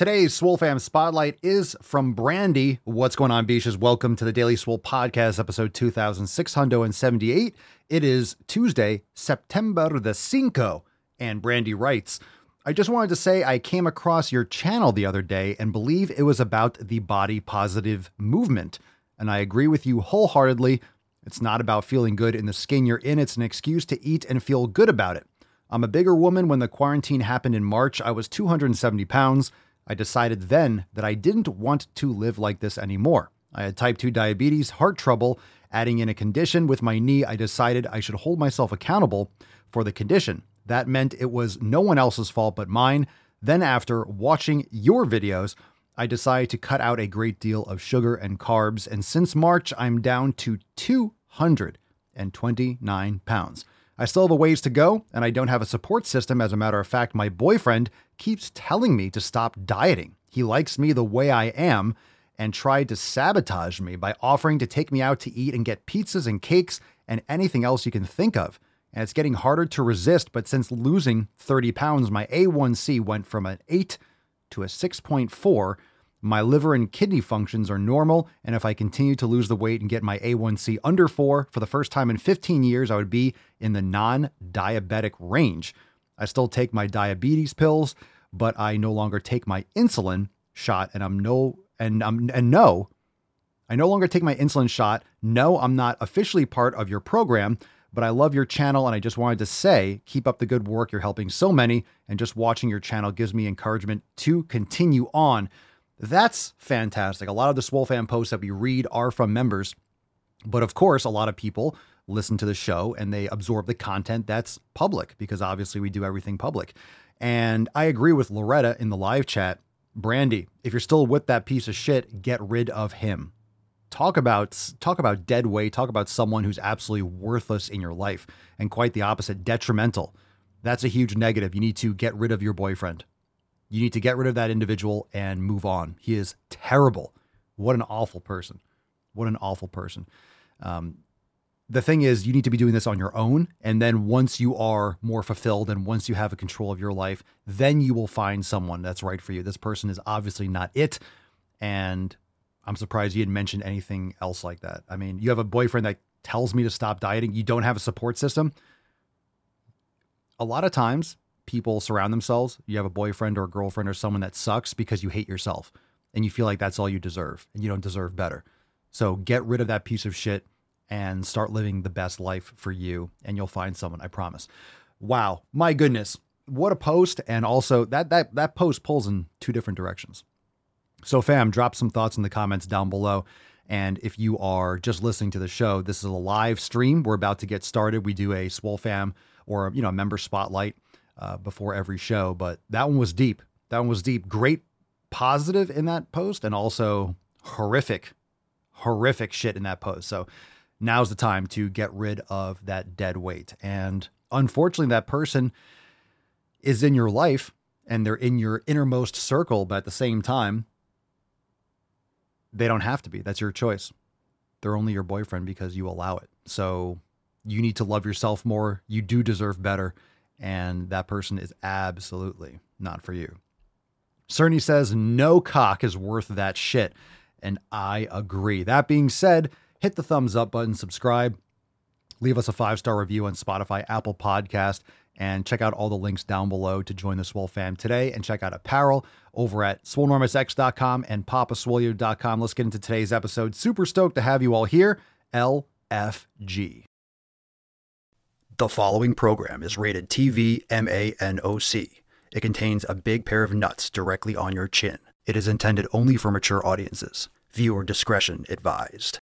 Today's Swole Fam Spotlight is from Brandy. What's going on, Beaches? Welcome to the Daily Swole Podcast, episode 2678. It is Tuesday, September the Cinco, and Brandy writes, I just wanted to say I came across your channel the other day and believe it was about the body positive movement. And I agree with you wholeheartedly. It's not about feeling good in the skin you're in, it's an excuse to eat and feel good about it. I'm a bigger woman. When the quarantine happened in March, I was 270 pounds. I decided then that I didn't want to live like this anymore. I had type 2 diabetes, heart trouble, adding in a condition with my knee. I decided I should hold myself accountable for the condition. That meant it was no one else's fault but mine. Then, after watching your videos, I decided to cut out a great deal of sugar and carbs. And since March, I'm down to 229 pounds. I still have a ways to go, and I don't have a support system. As a matter of fact, my boyfriend keeps telling me to stop dieting. He likes me the way I am and tried to sabotage me by offering to take me out to eat and get pizzas and cakes and anything else you can think of. And it's getting harder to resist, but since losing 30 pounds, my A1C went from an 8 to a 6.4 my liver and kidney functions are normal, and if I continue to lose the weight and get my A1C under 4 for the first time in 15 years, I would be in the non diabetic range. I still take my diabetes pills, but I no longer take my insulin shot, and I'm no and I'm and no, I no longer take my insulin shot. No, I'm not officially part of your program, but I love your channel and I just wanted to say, keep up the good work. You're helping so many, and just watching your channel gives me encouragement to continue on. That's fantastic. A lot of the Swole fan posts that we read are from members, but of course, a lot of people listen to the show and they absorb the content that's public because obviously we do everything public. And I agree with Loretta in the live chat. Brandy, if you're still with that piece of shit, get rid of him. Talk about talk about dead weight, talk about someone who's absolutely worthless in your life and quite the opposite, detrimental. That's a huge negative. You need to get rid of your boyfriend. You need to get rid of that individual and move on. He is terrible. What an awful person. What an awful person. Um, the thing is, you need to be doing this on your own. And then once you are more fulfilled and once you have a control of your life, then you will find someone that's right for you. This person is obviously not it. And I'm surprised you didn't mention anything else like that. I mean, you have a boyfriend that tells me to stop dieting, you don't have a support system. A lot of times, people surround themselves. You have a boyfriend or a girlfriend or someone that sucks because you hate yourself and you feel like that's all you deserve and you don't deserve better. So get rid of that piece of shit and start living the best life for you and you'll find someone, I promise. Wow, my goodness. What a post and also that that that post pulls in two different directions. So fam, drop some thoughts in the comments down below. And if you are just listening to the show, this is a live stream. We're about to get started. We do a Swole Fam or you know member spotlight uh, before every show. But that one was deep. That one was deep. Great positive in that post, and also horrific, horrific shit in that post. So now's the time to get rid of that dead weight. And unfortunately, that person is in your life and they're in your innermost circle, but at the same time, they don't have to be. That's your choice. They're only your boyfriend because you allow it. So you need to love yourself more. You do deserve better and that person is absolutely not for you. Cerny says no cock is worth that shit, and I agree. That being said, hit the thumbs up button, subscribe, leave us a five star review on Spotify, Apple Podcast, and check out all the links down below to join the Swole fam today. And check out apparel over at swolenormousx.com and papaswolio.com. Let's get into today's episode. Super stoked to have you all here. LFG. The following program is rated TV MANOC. It contains a big pair of nuts directly on your chin. It is intended only for mature audiences. Viewer discretion advised.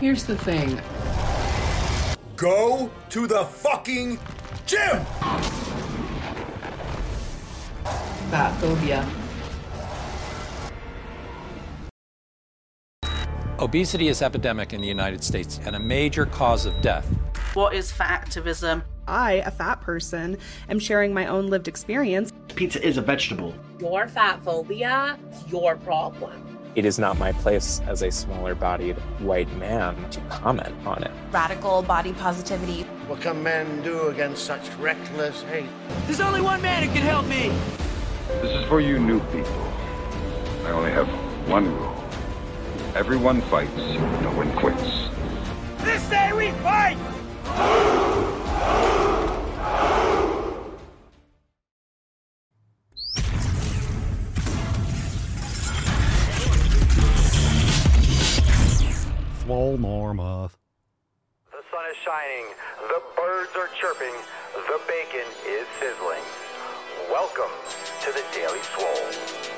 Here's the thing. Go to the fucking gym! Fat Obesity is epidemic in the United States and a major cause of death. What is fat activism? I, a fat person, am sharing my own lived experience. Pizza is a vegetable. Your fat phobia is your problem. It is not my place as a smaller bodied white man to comment on it. Radical body positivity. What can men do against such reckless hate? There's only one man who can help me. This is for you new people. I only have one rule. Everyone fights, no one quits. This day we fight! Swole Normoth. The sun is shining, the birds are chirping, the bacon is sizzling. Welcome to the Daily Swole.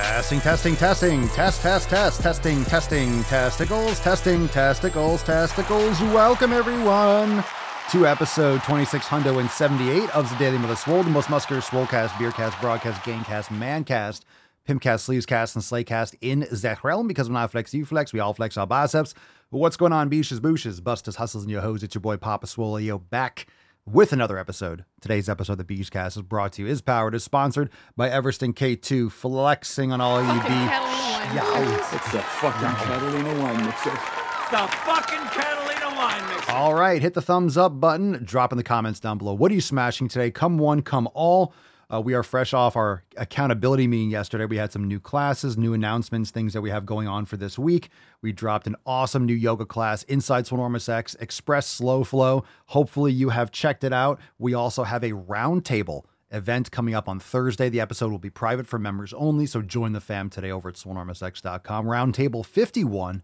Testing, testing, testing, test, test, test, testing, testing, testicles, testing, testicles, testicles. Welcome everyone to episode 2678 of the Daily Mother Swole, the most muscular Swolecast, Beercast, Broadcast, Gamecast, Mancast, Pimpcast, Sleevescast, and Slaycast in that realm because when I flex, you flex, we all flex our biceps. What's going on, beaches, booshes, busters, hustles, and your hoes? It's your boy Papa Swole, yo, back with another episode. Today's episode of the Beachcast is brought to you, is powered, is sponsored by Everston K2, flexing on all you B. Yeah. It's the fucking Catalina wine mixer. The fucking Catalina wine mixer. All right, hit the thumbs up button. Drop in the comments down below. What are you smashing today? Come one, come all. Uh, we are fresh off our accountability meeting yesterday. We had some new classes, new announcements, things that we have going on for this week. We dropped an awesome new yoga class, Inside Swolenormous X, Express Slow Flow. Hopefully, you have checked it out. We also have a roundtable event coming up on Thursday. The episode will be private for members only, so join the fam today over at swolenormousx.com. Roundtable 51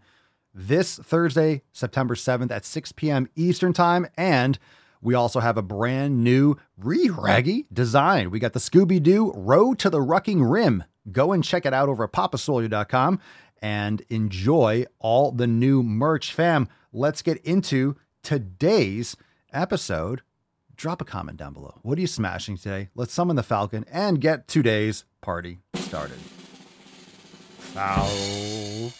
this Thursday, September 7th at 6 p.m. Eastern Time. And we also have a brand new re-raggy design. We got the Scooby Doo Road to the Rucking Rim. Go and check it out over at papaswolio.com and enjoy all the new merch. Fam, let's get into today's episode. Drop a comment down below. What are you smashing today? Let's summon the Falcon and get today's party started. Falcon.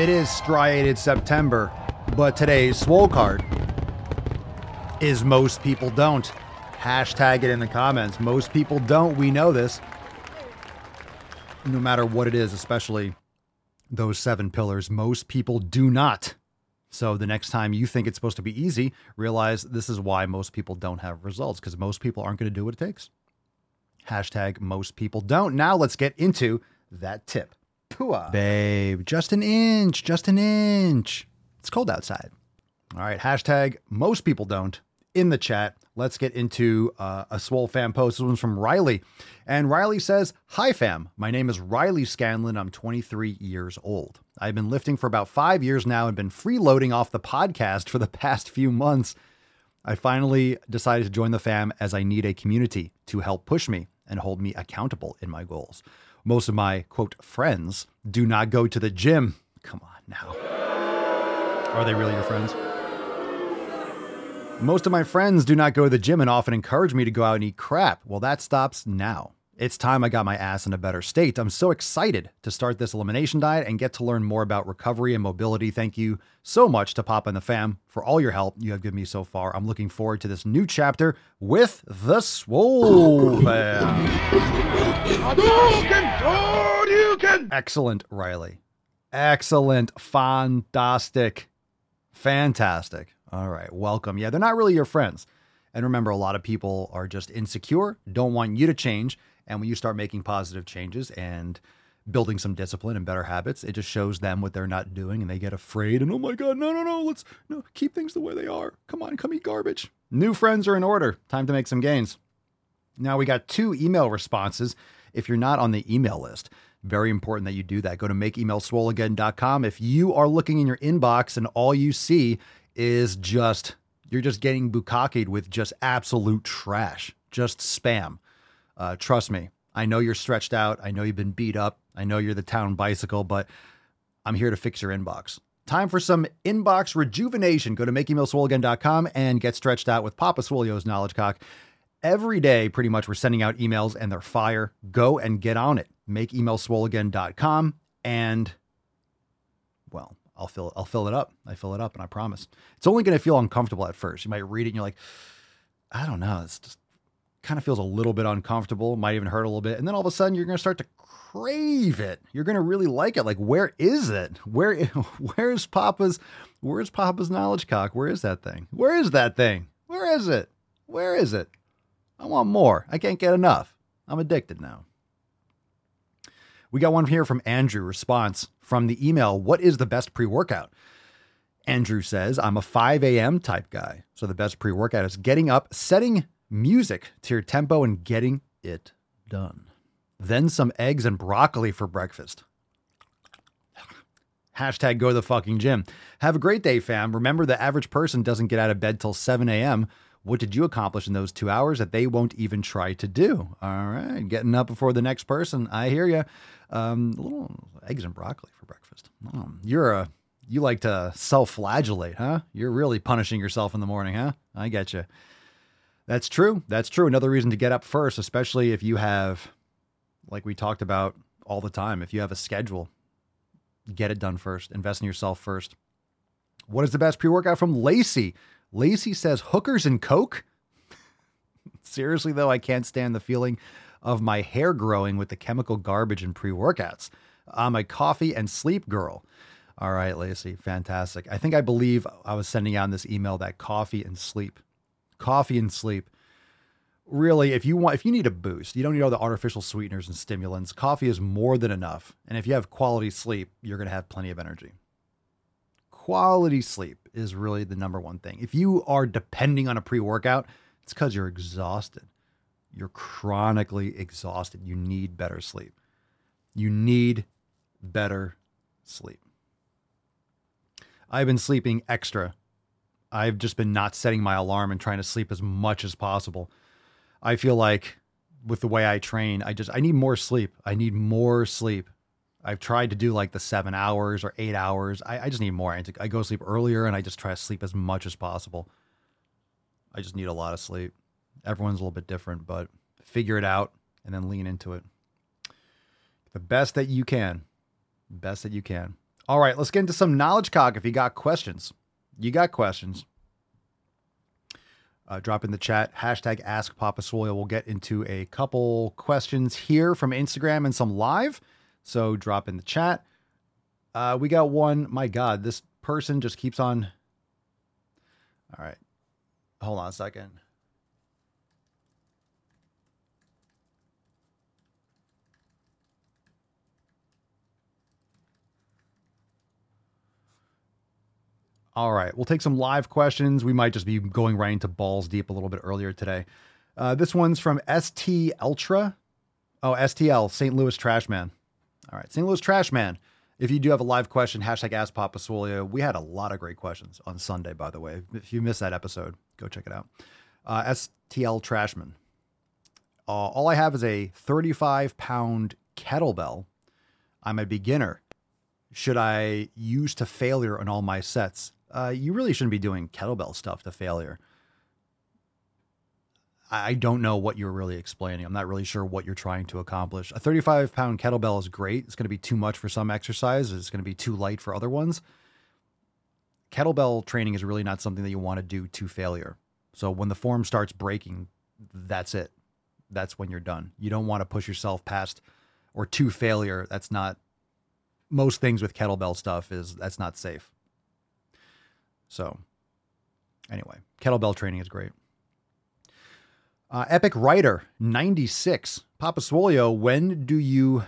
It is striated September, but today's swole card is most people don't. Hashtag it in the comments. Most people don't. We know this. No matter what it is, especially those seven pillars, most people do not. So the next time you think it's supposed to be easy, realize this is why most people don't have results because most people aren't going to do what it takes. Hashtag most people don't. Now let's get into that tip. Pua. Babe, just an inch, just an inch. It's cold outside. All right, hashtag most people don't in the chat. Let's get into uh, a Swole fan post. This one's from Riley. And Riley says, Hi, fam. My name is Riley Scanlon. I'm 23 years old. I've been lifting for about five years now and been freeloading off the podcast for the past few months. I finally decided to join the fam as I need a community to help push me and hold me accountable in my goals. Most of my quote friends do not go to the gym. Come on now. Are they really your friends? Most of my friends do not go to the gym and often encourage me to go out and eat crap. Well, that stops now. It's time I got my ass in a better state. I'm so excited to start this elimination diet and get to learn more about recovery and mobility. Thank you so much to Papa and the fam for all your help you have given me so far. I'm looking forward to this new chapter with the Swole fam. Excellent, Riley. Excellent. Fantastic. Fantastic. All right. Welcome. Yeah, they're not really your friends. And remember, a lot of people are just insecure, don't want you to change. And when you start making positive changes and building some discipline and better habits. It just shows them what they're not doing and they get afraid and oh my god, no no no, let's no keep things the way they are. Come on, come eat garbage. New friends are in order. Time to make some gains. Now we got two email responses. If you're not on the email list, very important that you do that. Go to makeemailswoleagain.com. If you are looking in your inbox and all you see is just you're just getting bukakied with just absolute trash, just spam. Uh, trust me, I know you're stretched out. I know you've been beat up. I know you're the town bicycle, but I'm here to fix your inbox. Time for some inbox rejuvenation. Go to makeemailswoleagain.com and get stretched out with Papa Swolio's Knowledge Cock. Every day, pretty much, we're sending out emails and they're fire. Go and get on it. Makeemailswoleagain.com and, well, I'll fill I'll fill it up. I fill it up, and I promise. It's only going to feel uncomfortable at first. You might read it and you're like, I don't know. It's just kind of feels a little bit uncomfortable. Might even hurt a little bit, and then all of a sudden you're going to start to crave it. You're going to really like it. Like, where is it? Where where's Papa's Where's Papa's knowledge cock? Where is that thing? Where is that thing? Where is it? Where is it? I want more. I can't get enough. I'm addicted now. We got one here from Andrew. Response from the email What is the best pre workout? Andrew says, I'm a 5 a.m. type guy. So the best pre workout is getting up, setting music to your tempo, and getting it done. Then some eggs and broccoli for breakfast. Hashtag go to the fucking gym. Have a great day, fam. Remember, the average person doesn't get out of bed till 7 a.m. What did you accomplish in those two hours that they won't even try to do? All right, getting up before the next person. I hear you. Um, a little eggs and broccoli for breakfast. Oh, you're a you like to self-flagellate, huh? You're really punishing yourself in the morning, huh? I get you. That's true. That's true. Another reason to get up first, especially if you have, like we talked about all the time, if you have a schedule, get it done first. Invest in yourself first. What is the best pre-workout from Lacey? Lacey says hookers and coke. Seriously though, I can't stand the feeling of my hair growing with the chemical garbage and pre-workouts. I'm a coffee and sleep girl. All right, Lacey, fantastic. I think I believe I was sending out in this email that coffee and sleep, coffee and sleep. Really, if you want, if you need a boost, you don't need all the artificial sweeteners and stimulants. Coffee is more than enough. And if you have quality sleep, you're going to have plenty of energy quality sleep is really the number one thing. If you are depending on a pre workout, it's because you're exhausted. You're chronically exhausted. You need better sleep. You need better sleep. I've been sleeping extra. I've just been not setting my alarm and trying to sleep as much as possible. I feel like with the way I train, I just I need more sleep. I need more sleep. I've tried to do like the seven hours or eight hours. I, I just need more. I, I go sleep earlier and I just try to sleep as much as possible. I just need a lot of sleep. Everyone's a little bit different, but figure it out and then lean into it. The best that you can. Best that you can. All right, let's get into some knowledge cock if you got questions. You got questions. Uh, drop in the chat. Hashtag Ask Papa Swolio. We'll get into a couple questions here from Instagram and some live. So drop in the chat. Uh, we got one. My God, this person just keeps on. All right. Hold on a second. All right, we'll take some live questions. We might just be going right into balls deep a little bit earlier today. Uh, this one's from ST Ultra. Oh, STL, St. Louis Trash Man. All right, St. Louis Trash Man. If you do have a live question, hashtag Ask Papa Swolio. We had a lot of great questions on Sunday, by the way. If you missed that episode, go check it out. Uh, STL Trashman. Uh, all I have is a 35 pound kettlebell. I'm a beginner. Should I use to failure on all my sets? Uh, you really shouldn't be doing kettlebell stuff to failure. I don't know what you're really explaining. I'm not really sure what you're trying to accomplish. A 35 pound kettlebell is great. It's going to be too much for some exercises, it's going to be too light for other ones. Kettlebell training is really not something that you want to do to failure. So when the form starts breaking, that's it. That's when you're done. You don't want to push yourself past or to failure. That's not most things with kettlebell stuff is that's not safe. So anyway, kettlebell training is great. Uh, Epic Writer 96. Papa Swolio, when do you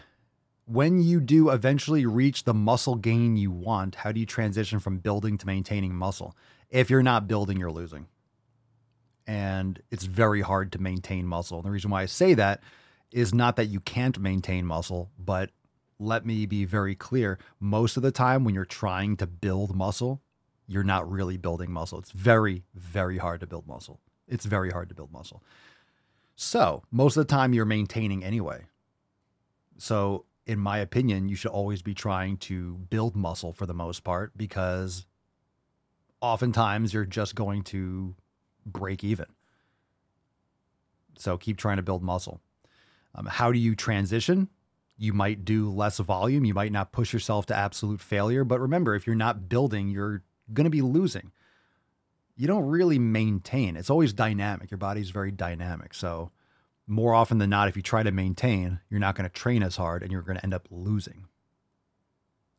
when you do eventually reach the muscle gain you want, how do you transition from building to maintaining muscle? If you're not building, you're losing. And it's very hard to maintain muscle. And the reason why I say that is not that you can't maintain muscle, but let me be very clear. Most of the time, when you're trying to build muscle, you're not really building muscle. It's very, very hard to build muscle. It's very hard to build muscle. So, most of the time, you're maintaining anyway. So, in my opinion, you should always be trying to build muscle for the most part because oftentimes you're just going to break even. So, keep trying to build muscle. Um, how do you transition? You might do less volume. You might not push yourself to absolute failure. But remember, if you're not building, you're going to be losing. You don't really maintain. It's always dynamic. Your body's very dynamic. So, more often than not, if you try to maintain, you're not going to train as hard and you're going to end up losing.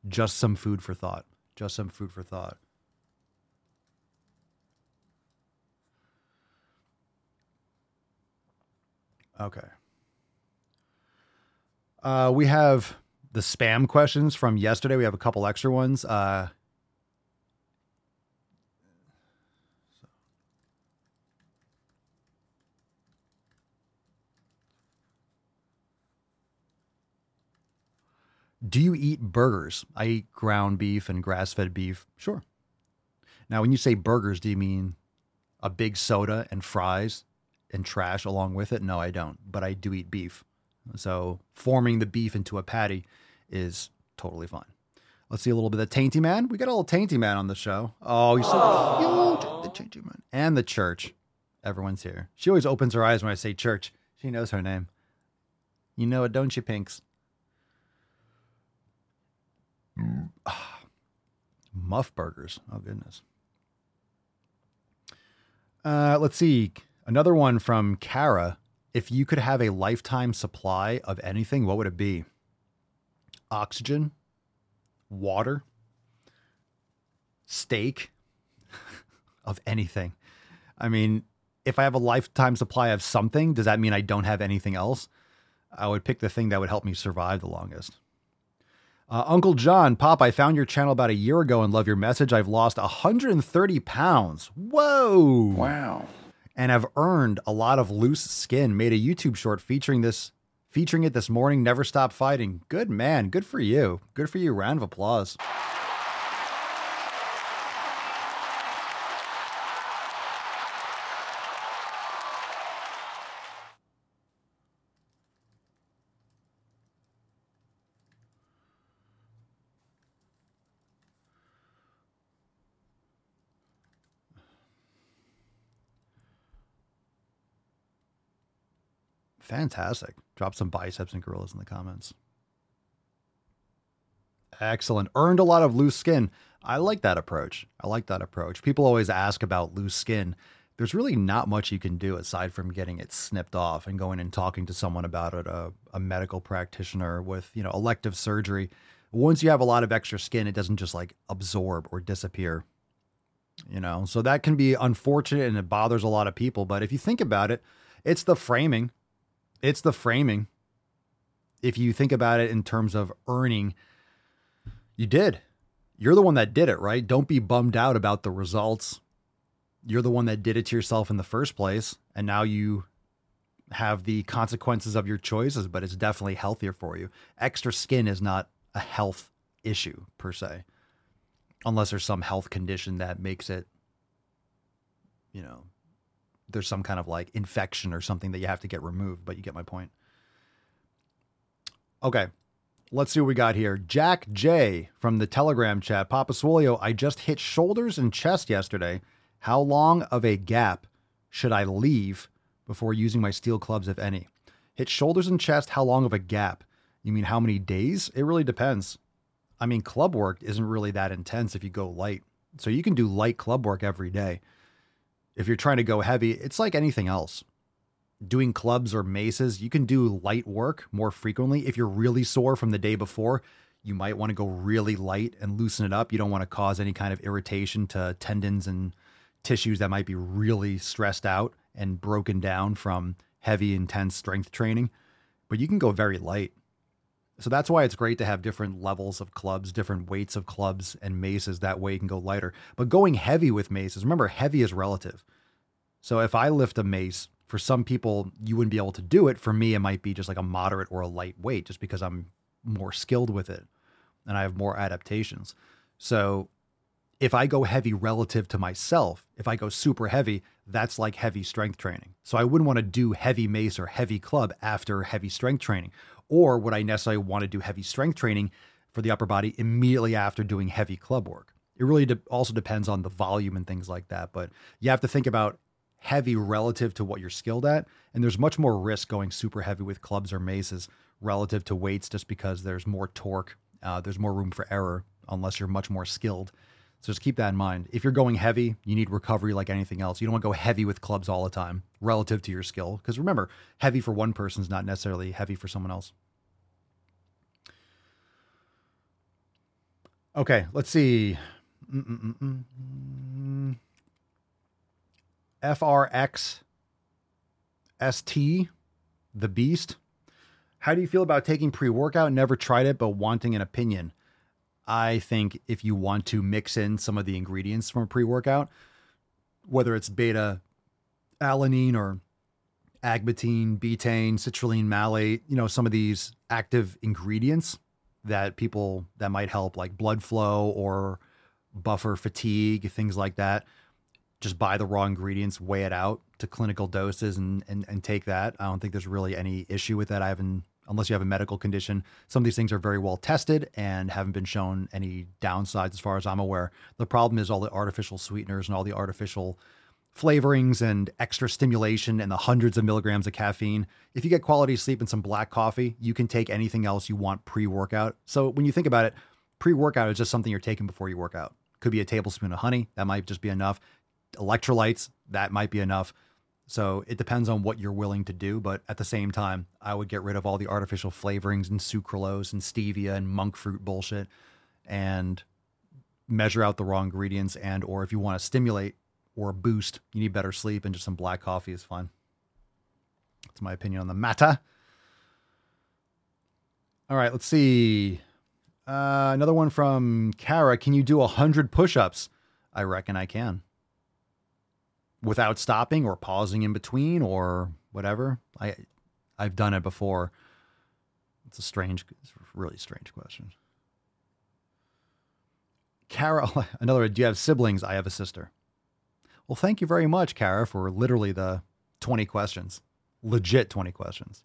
Just some food for thought. Just some food for thought. Okay. Uh, we have the spam questions from yesterday. We have a couple extra ones. Uh, Do you eat burgers? I eat ground beef and grass fed beef. Sure. Now, when you say burgers, do you mean a big soda and fries and trash along with it? No, I don't. But I do eat beef. So forming the beef into a patty is totally fine. Let's see a little bit of Tainty Man. We got a little Tainty Man on the show. Oh, so cute. The Tainty Man. And the church. Everyone's here. She always opens her eyes when I say church. She knows her name. You know it, don't you, Pinks? Muff burgers. Oh, goodness. Uh, let's see. Another one from Kara. If you could have a lifetime supply of anything, what would it be? Oxygen, water, steak, of anything. I mean, if I have a lifetime supply of something, does that mean I don't have anything else? I would pick the thing that would help me survive the longest. Uh, Uncle John, Pop, I found your channel about a year ago and love your message. I've lost 130 pounds. Whoa. Wow. And I've earned a lot of loose skin. Made a YouTube short featuring this featuring it this morning. Never stop fighting. Good man. Good for you. Good for you. Round of applause. Fantastic. Drop some biceps and gorillas in the comments. Excellent. Earned a lot of loose skin. I like that approach. I like that approach. People always ask about loose skin. There's really not much you can do aside from getting it snipped off and going and talking to someone about it, a, a medical practitioner with, you know, elective surgery. Once you have a lot of extra skin, it doesn't just like absorb or disappear. You know, so that can be unfortunate and it bothers a lot of people. But if you think about it, it's the framing it's the framing. If you think about it in terms of earning, you did. You're the one that did it, right? Don't be bummed out about the results. You're the one that did it to yourself in the first place. And now you have the consequences of your choices, but it's definitely healthier for you. Extra skin is not a health issue per se, unless there's some health condition that makes it, you know, there's some kind of like infection or something that you have to get removed, but you get my point. Okay. Let's see what we got here. Jack J from the Telegram chat. Papa Swolio, I just hit shoulders and chest yesterday. How long of a gap should I leave before using my steel clubs, if any? Hit shoulders and chest, how long of a gap? You mean how many days? It really depends. I mean, club work isn't really that intense if you go light. So you can do light club work every day. If you're trying to go heavy, it's like anything else. Doing clubs or maces, you can do light work more frequently. If you're really sore from the day before, you might want to go really light and loosen it up. You don't want to cause any kind of irritation to tendons and tissues that might be really stressed out and broken down from heavy, intense strength training. But you can go very light. So that's why it's great to have different levels of clubs, different weights of clubs and maces. That way you can go lighter. But going heavy with maces, remember, heavy is relative. So if I lift a mace, for some people, you wouldn't be able to do it. For me, it might be just like a moderate or a light weight just because I'm more skilled with it and I have more adaptations. So if I go heavy relative to myself, if I go super heavy, that's like heavy strength training. So I wouldn't want to do heavy mace or heavy club after heavy strength training. Or would I necessarily want to do heavy strength training for the upper body immediately after doing heavy club work? It really de- also depends on the volume and things like that. But you have to think about heavy relative to what you're skilled at. And there's much more risk going super heavy with clubs or maces relative to weights just because there's more torque, uh, there's more room for error unless you're much more skilled. So just keep that in mind. If you're going heavy, you need recovery like anything else. You don't want to go heavy with clubs all the time relative to your skill. Because remember, heavy for one person is not necessarily heavy for someone else. Okay, let's see. Mm-mm-mm-mm. FRX ST, the Beast. How do you feel about taking pre workout? Never tried it, but wanting an opinion. I think if you want to mix in some of the ingredients from a pre workout, whether it's beta alanine or agmatine, betaine, citrulline malate, you know, some of these active ingredients that people that might help like blood flow or buffer fatigue, things like that. Just buy the raw ingredients, weigh it out to clinical doses and and, and take that. I don't think there's really any issue with that. I haven't unless you have a medical condition. Some of these things are very well tested and haven't been shown any downsides as far as I'm aware. The problem is all the artificial sweeteners and all the artificial flavorings and extra stimulation and the hundreds of milligrams of caffeine. If you get quality sleep and some black coffee, you can take anything else you want pre workout. So when you think about it, pre workout is just something you're taking before you work out. Could be a tablespoon of honey, that might just be enough. Electrolytes, that might be enough. So it depends on what you're willing to do, but at the same time, I would get rid of all the artificial flavorings and sucralose and stevia and monk fruit bullshit and measure out the raw ingredients and or if you want to stimulate or a boost, you need better sleep and just some black coffee is fine. That's my opinion on the matter. All right, let's see. Uh, another one from Kara. Can you do 100 push ups? I reckon I can without stopping or pausing in between or whatever. I I've done it before. It's a strange, it's a really strange question. Kara, another. Do you have siblings? I have a sister. Well, thank you very much, Kara, for literally the twenty questions, legit twenty questions.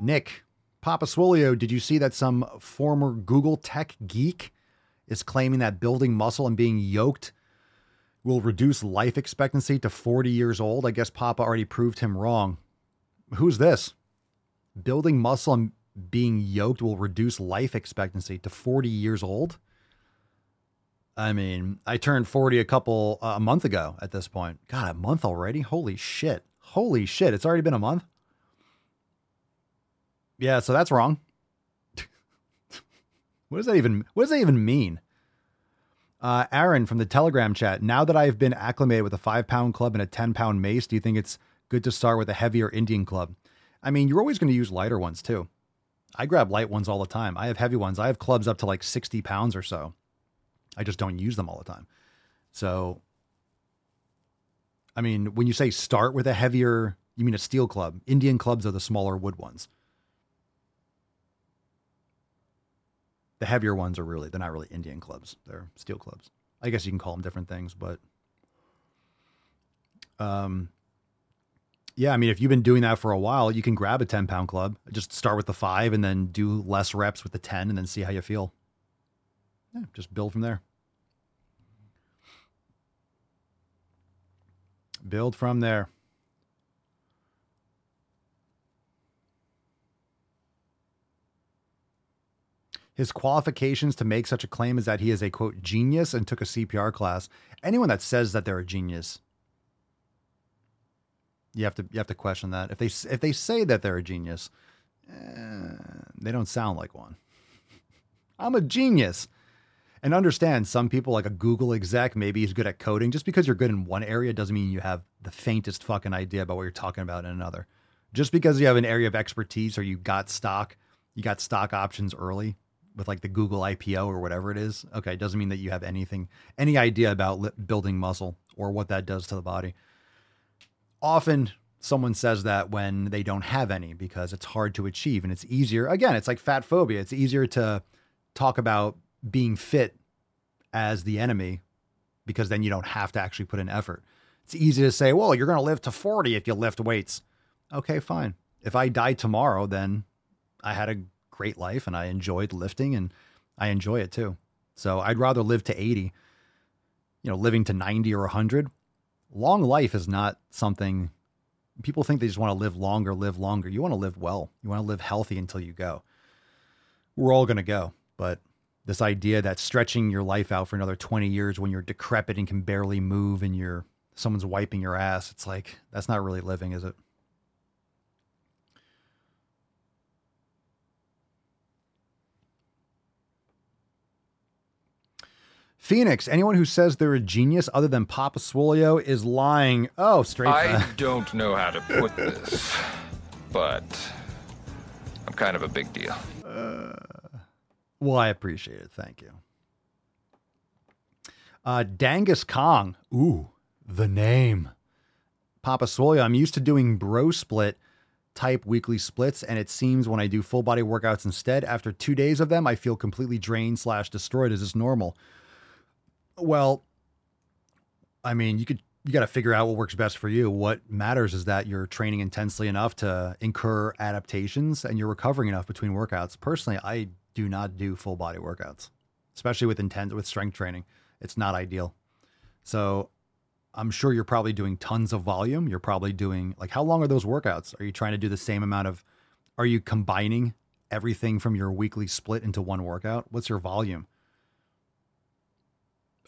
Nick, Papa Swolio, did you see that some former Google tech geek is claiming that building muscle and being yoked will reduce life expectancy to 40 years old? I guess Papa already proved him wrong. Who's this? Building muscle and being yoked will reduce life expectancy to 40 years old? I mean, I turned 40 a couple uh, a month ago at this point. God, a month already? Holy shit. Holy shit. It's already been a month? Yeah, so that's wrong. What does that even what does that even mean? Uh, Aaron from the Telegram chat. Now that I've been acclimated with a five pound club and a 10 pound mace, do you think it's good to start with a heavier Indian club? I mean, you're always going to use lighter ones too. I grab light ones all the time. I have heavy ones. I have clubs up to like 60 pounds or so. I just don't use them all the time. So, I mean, when you say start with a heavier, you mean a steel club. Indian clubs are the smaller wood ones. The heavier ones are really, they're not really Indian clubs. They're steel clubs. I guess you can call them different things, but um, yeah, I mean, if you've been doing that for a while, you can grab a 10 pound club, just start with the five and then do less reps with the 10 and then see how you feel. Yeah, just build from there. Build from there. His qualifications to make such a claim is that he is a quote genius and took a CPR class. Anyone that says that they're a genius, You have to you have to question that. If they if they say that they're a genius, eh, they don't sound like one. I'm a genius. And understand some people like a Google exec maybe he's good at coding. Just because you're good in one area doesn't mean you have the faintest fucking idea about what you're talking about in another. Just because you have an area of expertise or you got stock, you got stock options early with like the Google IPO or whatever it is. Okay, it doesn't mean that you have anything any idea about li- building muscle or what that does to the body. Often someone says that when they don't have any because it's hard to achieve and it's easier. Again, it's like fat phobia. It's easier to talk about being fit as the enemy because then you don't have to actually put in effort. It's easy to say, well, you're going to live to 40 if you lift weights. Okay, fine. If I die tomorrow, then I had a great life and I enjoyed lifting and I enjoy it too. So I'd rather live to 80. You know, living to 90 or 100. Long life is not something people think they just want to live longer, live longer. You want to live well. You want to live healthy until you go. We're all going to go, but this idea that stretching your life out for another 20 years when you're decrepit and can barely move and you're someone's wiping your ass, it's like that's not really living, is it? Phoenix, anyone who says they're a genius other than Papa Swolio is lying. Oh, straight. I don't know how to put this, but I'm kind of a big deal. Well, I appreciate it. Thank you. Uh, Dangus Kong. Ooh, the name. Papa Swolio. I'm used to doing bro split type weekly splits, and it seems when I do full body workouts instead, after two days of them, I feel completely drained slash destroyed. Is this normal? Well, I mean, you could you got to figure out what works best for you. What matters is that you're training intensely enough to incur adaptations and you're recovering enough between workouts. Personally, I do not do full body workouts, especially with intent with strength training. It's not ideal. So, I'm sure you're probably doing tons of volume. You're probably doing like how long are those workouts? Are you trying to do the same amount of are you combining everything from your weekly split into one workout? What's your volume?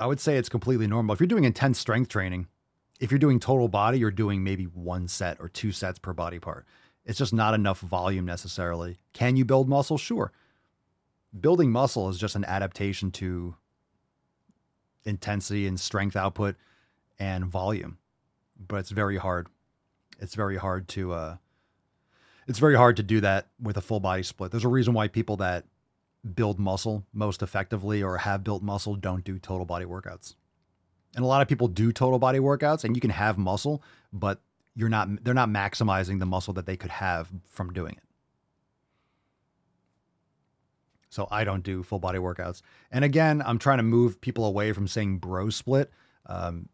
I would say it's completely normal. If you're doing intense strength training, if you're doing total body, you're doing maybe one set or two sets per body part. It's just not enough volume necessarily. Can you build muscle? Sure. Building muscle is just an adaptation to intensity and strength output and volume, but it's very hard. It's very hard to uh, it's very hard to do that with a full body split. There's a reason why people that build muscle most effectively or have built muscle don't do total body workouts. And a lot of people do total body workouts and you can have muscle, but you're not they're not maximizing the muscle that they could have from doing it. So I don't do full body workouts. And again, I'm trying to move people away from saying bro split um,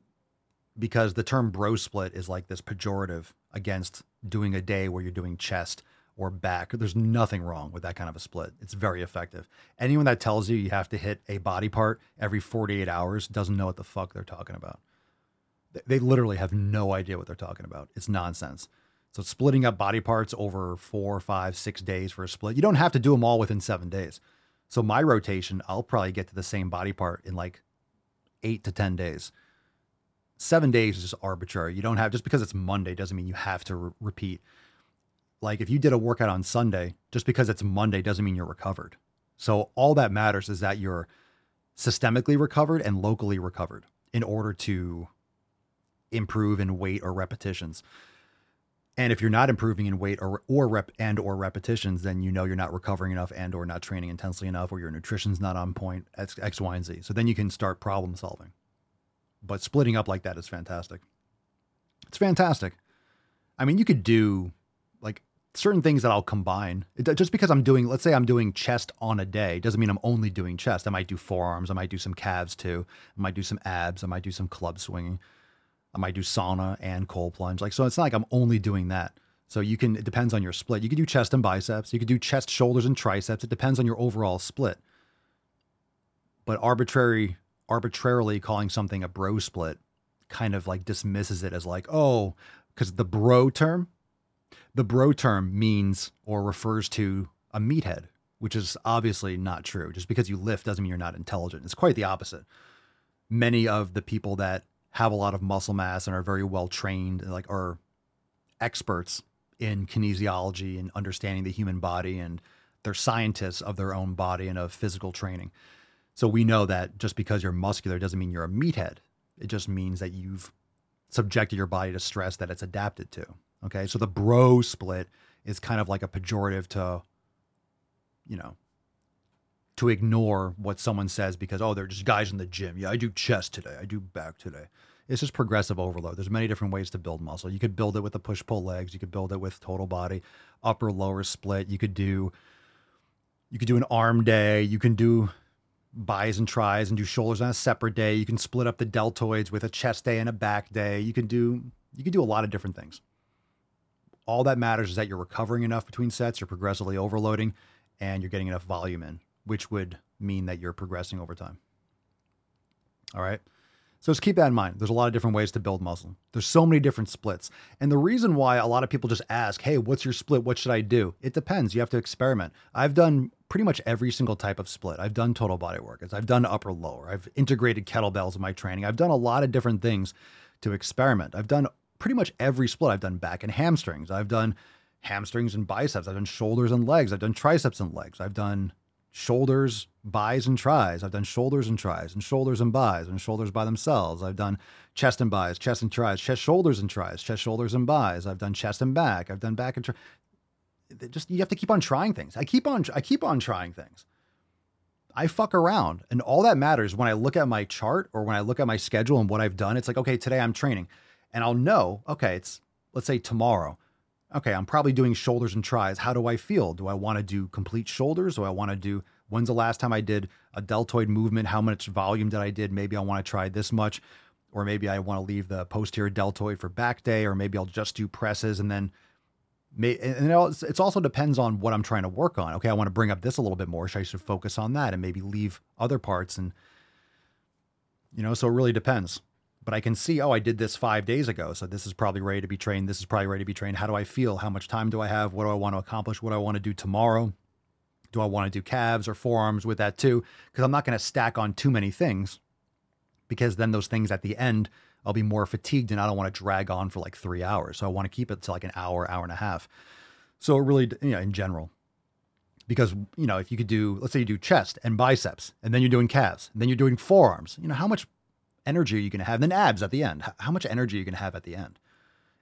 because the term bro split is like this pejorative against doing a day where you're doing chest or back. There's nothing wrong with that kind of a split. It's very effective. Anyone that tells you you have to hit a body part every 48 hours doesn't know what the fuck they're talking about. They- literally have no idea what they're talking about. It's nonsense. So splitting up body parts over four, five, six days for a split, you don't have to do them all within seven days. So my rotation, I'll probably get to the same body part in like eight to 10 days. Seven days is just arbitrary. You don't have, just because it's Monday doesn't mean you have to re- repeat. Like if you did a workout on Sunday, just because it's Monday doesn't mean you're recovered. So all that matters is that you're systemically recovered and locally recovered in order to improve in weight or repetitions. And if you're not improving in weight or or rep and or repetitions, then you know you're not recovering enough and or not training intensely enough, or your nutrition's not on point. X, X, Y, and Z. So then you can start problem solving. But splitting up like that is fantastic. It's fantastic. I mean, you could do certain things that I'll combine. Just because I'm doing, let's say I'm doing chest on a day, doesn't mean I'm only doing chest. I might do forearms. I might do some calves too. I might do some abs. I might do some club swinging. I might do sauna and cold plunge. Like, so it's not like I'm only doing that. So you can, it depends on your split. You could do chest and biceps. You could do chest, shoulders, and triceps. It depends on your overall split. But arbitrary, arbitrarily calling something a bro split kind of like dismisses it as like, oh, because the bro term, the bro term means or refers to a meathead, which is obviously not true. Just because you lift doesn't mean you're not intelligent. It's quite the opposite. Many of the people that have a lot of muscle mass and are very well trained, like are experts in kinesiology and understanding the human body and they're scientists of their own body and of physical training. So we know that just because you're muscular doesn't mean you're a meathead. It just means that you've subjected your body to stress that it's adapted to. Okay. So the bro split is kind of like a pejorative to, you know, to ignore what someone says because, oh, they're just guys in the gym. Yeah, I do chest today. I do back today. It's just progressive overload. There's many different ways to build muscle. You could build it with the push pull legs. You could build it with total body, upper lower split. You could do you could do an arm day. You can do bis and tries and do shoulders on a separate day. You can split up the deltoids with a chest day and a back day. You can do you can do a lot of different things. All that matters is that you're recovering enough between sets, you're progressively overloading, and you're getting enough volume in, which would mean that you're progressing over time. All right. So just keep that in mind. There's a lot of different ways to build muscle. There's so many different splits. And the reason why a lot of people just ask, hey, what's your split? What should I do? It depends. You have to experiment. I've done pretty much every single type of split. I've done total body workouts. I've done upper lower. I've integrated kettlebells in my training. I've done a lot of different things to experiment. I've done pretty much every split. I've done back and hamstrings. I've done hamstrings and biceps. I've done shoulders and legs. I've done triceps and legs. I've done shoulders, bis, and tris. I've done shoulders and tris, and shoulders and bis, and shoulders by themselves. I've done chest and bis, chest and tris, chest, shoulders and tris, chest, shoulders and bis. I've done chest and back. I've done back and tris. Just you have to keep on trying things. I keep on I keep on trying things. I fuck around, and all that matters when I look at my chart or when I look at my schedule and what I've done. It's like okay, today I'm training, and I'll know okay, it's let's say tomorrow okay, I'm probably doing shoulders and tris. How do I feel? Do I want to do complete shoulders? Do I want to do when's the last time I did a deltoid movement? How much volume did I did? Maybe I want to try this much, or maybe I want to leave the posterior deltoid for back day, or maybe I'll just do presses and then. May, and it also depends on what I'm trying to work on. Okay, I want to bring up this a little bit more. So I should focus on that and maybe leave other parts. And, you know, so it really depends but I can see, oh, I did this five days ago. So this is probably ready to be trained. This is probably ready to be trained. How do I feel? How much time do I have? What do I want to accomplish? What do I want to do tomorrow? Do I want to do calves or forearms with that too? Because I'm not going to stack on too many things because then those things at the end, I'll be more fatigued and I don't want to drag on for like three hours. So I want to keep it to like an hour, hour and a half. So it really, you know, in general, because you know if you could do let's say you do chest and biceps and then you're doing calves and then you're doing forearms you know how much energy are you going to have? And then abs at the end. How much energy are you going to have at the end?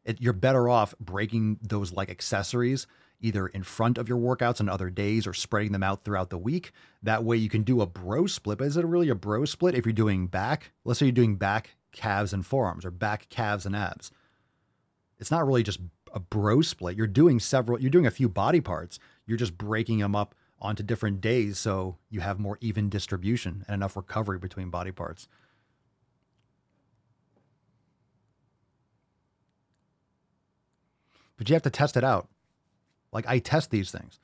It, you're better off breaking those like accessories either in front of your workouts on other days or spreading them out throughout the week. That way you can do a bro split. But is it really a bro split if you're doing back? Let's say you're doing back, calves, and forearms or back, calves, and abs. It's not really just a bro split. You're doing several, you're doing a few body parts. You're just breaking them up onto different days so you have more even distribution and enough recovery between body parts. But you have to test it out. Like I test these things.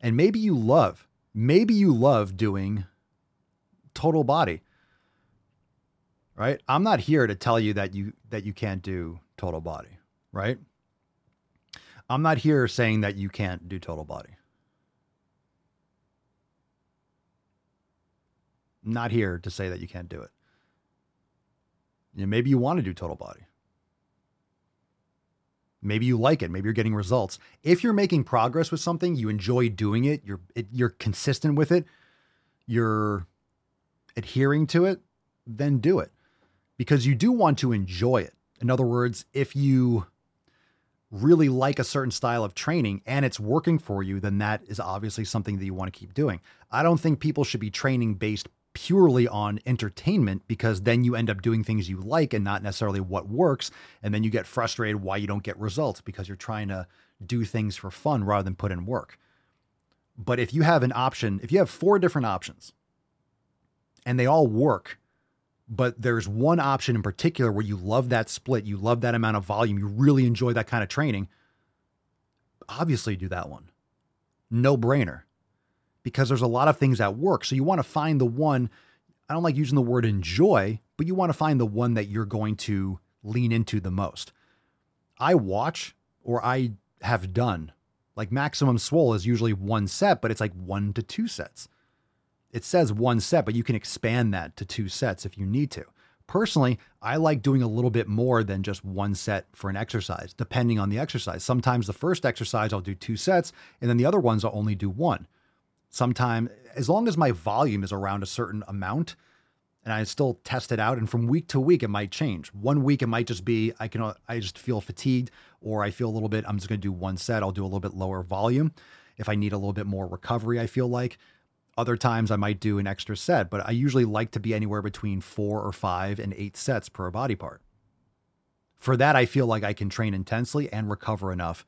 And maybe you love, maybe you love doing total body. Right? I'm not here to tell you that you that you can't do total body, right? I'm not here saying that you can't do total body. Not here to say that you can't do it. You know, maybe you want to do total body. Maybe you like it. Maybe you're getting results. If you're making progress with something, you enjoy doing it. You're it, you're consistent with it. You're adhering to it. Then do it because you do want to enjoy it. In other words, if you really like a certain style of training and it's working for you, then that is obviously something that you want to keep doing. I don't think people should be training based purely on entertainment because then you end up doing things you like and not necessarily what works. And then you get frustrated why you don't get results because you're trying to do things for fun rather than put in work. But if you have an option, if you have four different options and they all work, but there's one option in particular where you love that split, you love that amount of volume, you really enjoy that kind of training, obviously do that one. No brainer because there's a lot of things at work. So you want to find the one, I don't like using the word enjoy, but you want to find the one that you're going to lean into the most. I watch or I have done like maximum swole is usually one set, but it's like one to two sets. It says one set, but you can expand that to two sets if you need to. Personally, I like doing a little bit more than just one set for an exercise, depending on the exercise. Sometimes the first exercise I'll do two sets, and then the other ones I'll only do one. Sometimes, as long as my volume is around a certain amount, and I still test it out, and from week to week it might change. One week it might just be I can I just feel fatigued, or I feel a little bit. I'm just going to do one set. I'll do a little bit lower volume if I need a little bit more recovery. I feel like other times I might do an extra set, but I usually like to be anywhere between four or five and eight sets per body part. For that, I feel like I can train intensely and recover enough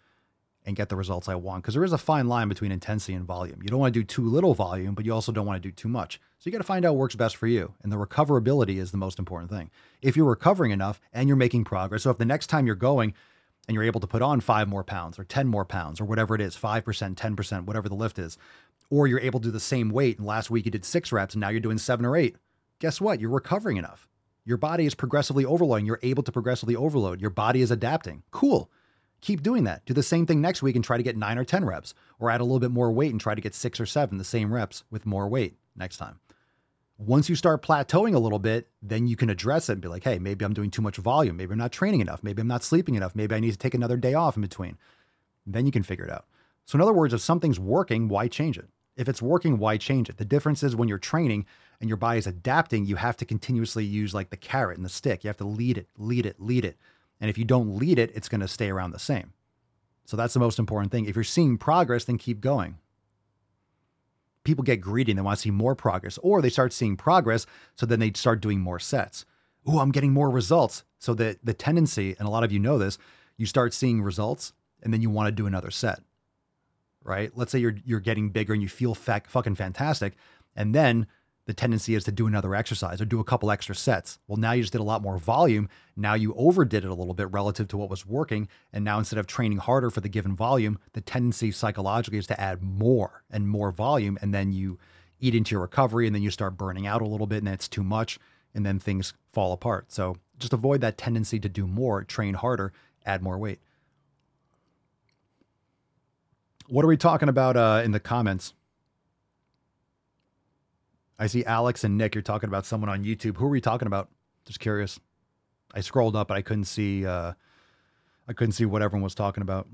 and get the results I want. Because there is a fine line between intensity and volume. You don't want to do too little volume, but you also don't want to do too much. So you got to find out what works best for you. And the recoverability is the most important thing. If you're recovering enough and you're making progress, so if the next time you're going and you're able to put on five more pounds or 10 more pounds or whatever it is, 5%, 10%, whatever the lift is, or you're able to do the same weight and last week you did six reps and now you're doing seven or eight, guess what? You're recovering enough. Your body is progressively overloading. You're able to progressively overload. Your body is adapting. Cool. Keep doing that. Do the same thing next week and try to get nine or 10 reps, or add a little bit more weight and try to get six or seven, the same reps with more weight next time. Once you start plateauing a little bit, then you can address it and be like, hey, maybe I'm doing too much volume. Maybe I'm not training enough. Maybe I'm not sleeping enough. Maybe I need to take another day off in between. Then you can figure it out. So, in other words, if something's working, why change it? If it's working, why change it? The difference is when you're training and your body is adapting, you have to continuously use like the carrot and the stick. You have to lead it, lead it, lead it. And if you don't lead it, it's going to stay around the same. So that's the most important thing. If you're seeing progress, then keep going. People get greedy and they want to see more progress, or they start seeing progress, so then they start doing more sets. Oh, I'm getting more results. So the the tendency, and a lot of you know this, you start seeing results, and then you want to do another set right? Let's say you're you're getting bigger and you feel fac- fucking fantastic, and then the tendency is to do another exercise or do a couple extra sets. Well, now you just did a lot more volume. Now you overdid it a little bit relative to what was working, and now instead of training harder for the given volume, the tendency psychologically is to add more and more volume, and then you eat into your recovery, and then you start burning out a little bit, and then it's too much, and then things fall apart. So just avoid that tendency to do more, train harder, add more weight. What are we talking about uh, in the comments? I see Alex and Nick. You're talking about someone on YouTube. Who are we talking about? Just curious. I scrolled up, but I couldn't see. Uh, I couldn't see what everyone was talking about.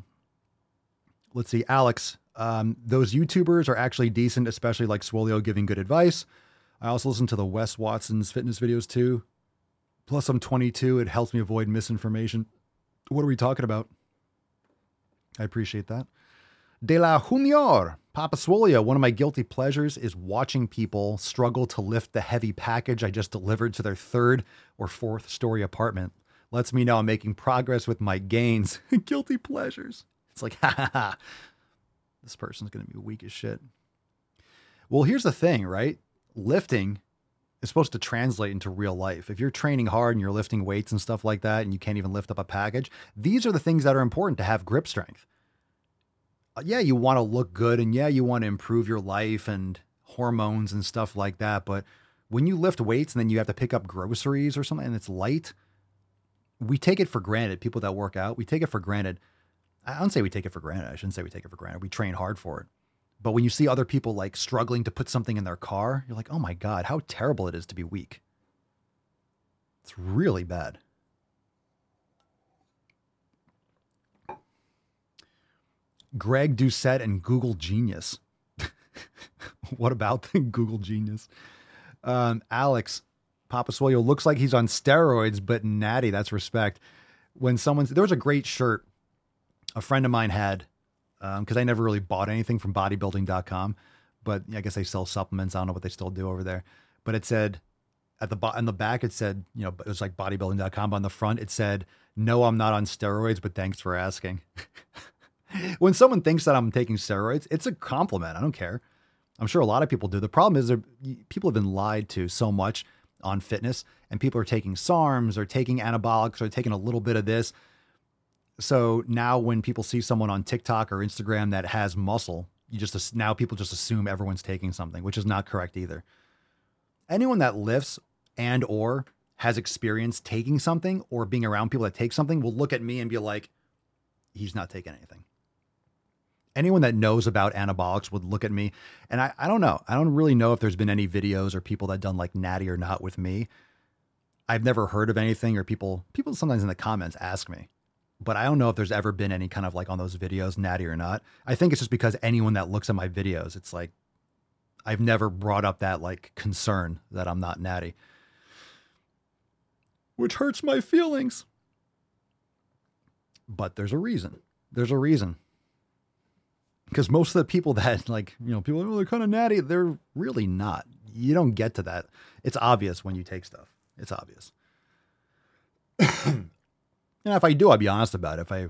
Let's see, Alex. Um, those YouTubers are actually decent, especially like Swolio giving good advice. I also listen to the Wes Watson's fitness videos too. Plus, I'm 22. It helps me avoid misinformation. What are we talking about? I appreciate that. De la Junior. Papa Swolio, one of my guilty pleasures is watching people struggle to lift the heavy package I just delivered to their third or fourth story apartment. Lets me know I'm making progress with my gains. guilty pleasures. It's like, ha ha ha. This person's going to be weak as shit. Well, here's the thing, right? Lifting is supposed to translate into real life. If you're training hard and you're lifting weights and stuff like that, and you can't even lift up a package, these are the things that are important to have grip strength. Yeah, you want to look good and yeah, you want to improve your life and hormones and stuff like that. But when you lift weights and then you have to pick up groceries or something and it's light, we take it for granted. People that work out, we take it for granted. I don't say we take it for granted. I shouldn't say we take it for granted. We train hard for it. But when you see other people like struggling to put something in their car, you're like, oh my God, how terrible it is to be weak. It's really bad. Greg Doucette and Google Genius. what about the Google Genius? Um, Alex Papa Swolio looks like he's on steroids, but natty. That's respect. When someone's there was a great shirt a friend of mine had because um, I never really bought anything from bodybuilding.com, but I guess they sell supplements. I don't know what they still do over there, but it said at the bottom, on the back, it said, you know, it was like bodybuilding.com. But on the front, it said, no, I'm not on steroids, but thanks for asking. when someone thinks that I'm taking steroids, it's a compliment. I don't care. I'm sure a lot of people do. The problem is people have been lied to so much on fitness, and people are taking SARMs or taking anabolics or taking a little bit of this. So now when people see someone on TikTok or Instagram that has muscle, you just now people just assume everyone's taking something, which is not correct either. Anyone that lifts and or has experience taking something or being around people that take something will look at me and be like, he's not taking anything anyone that knows about anabolics would look at me and I, I don't know. I don't really know if there's been any videos or people that done like natty or not with me. I've never heard of anything, or people people sometimes in the comments ask me, but I don't know if there's ever been any kind of like on those videos, natty or not. I think it's just because anyone that looks at my videos, it's like I've never brought up that like concern that I'm not natty, which hurts my feelings. But there's a reason. There's a reason. Because most of the people that like, you know, people, oh, they're kind of natty, they're really not. You don't get to that. It's obvious when you take stuff. It's obvious. and if I do, I'll be honest about it. If I,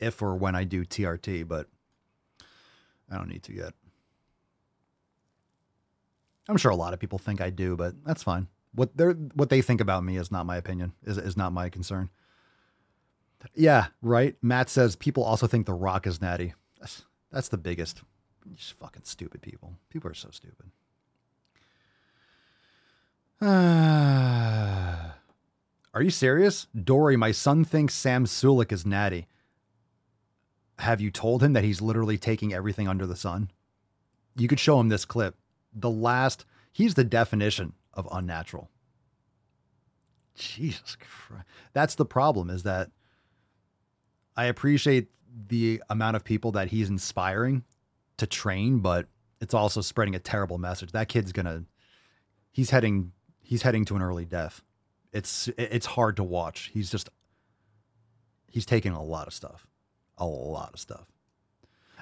if or when I do TRT, but I don't need to yet. I'm sure a lot of people think I do, but that's fine. What they're what they think about me is not my opinion. Is is not my concern. Yeah, right. Matt says people also think The Rock is natty. That's the biggest. Just fucking stupid people. People are so stupid. are you serious? Dory, my son thinks Sam Sulek is natty. Have you told him that he's literally taking everything under the sun? You could show him this clip. The last, he's the definition of unnatural. Jesus Christ. That's the problem is that I appreciate the amount of people that he's inspiring to train, but it's also spreading a terrible message. That kid's gonna he's heading he's heading to an early death. It's it's hard to watch. He's just he's taking a lot of stuff. A lot of stuff.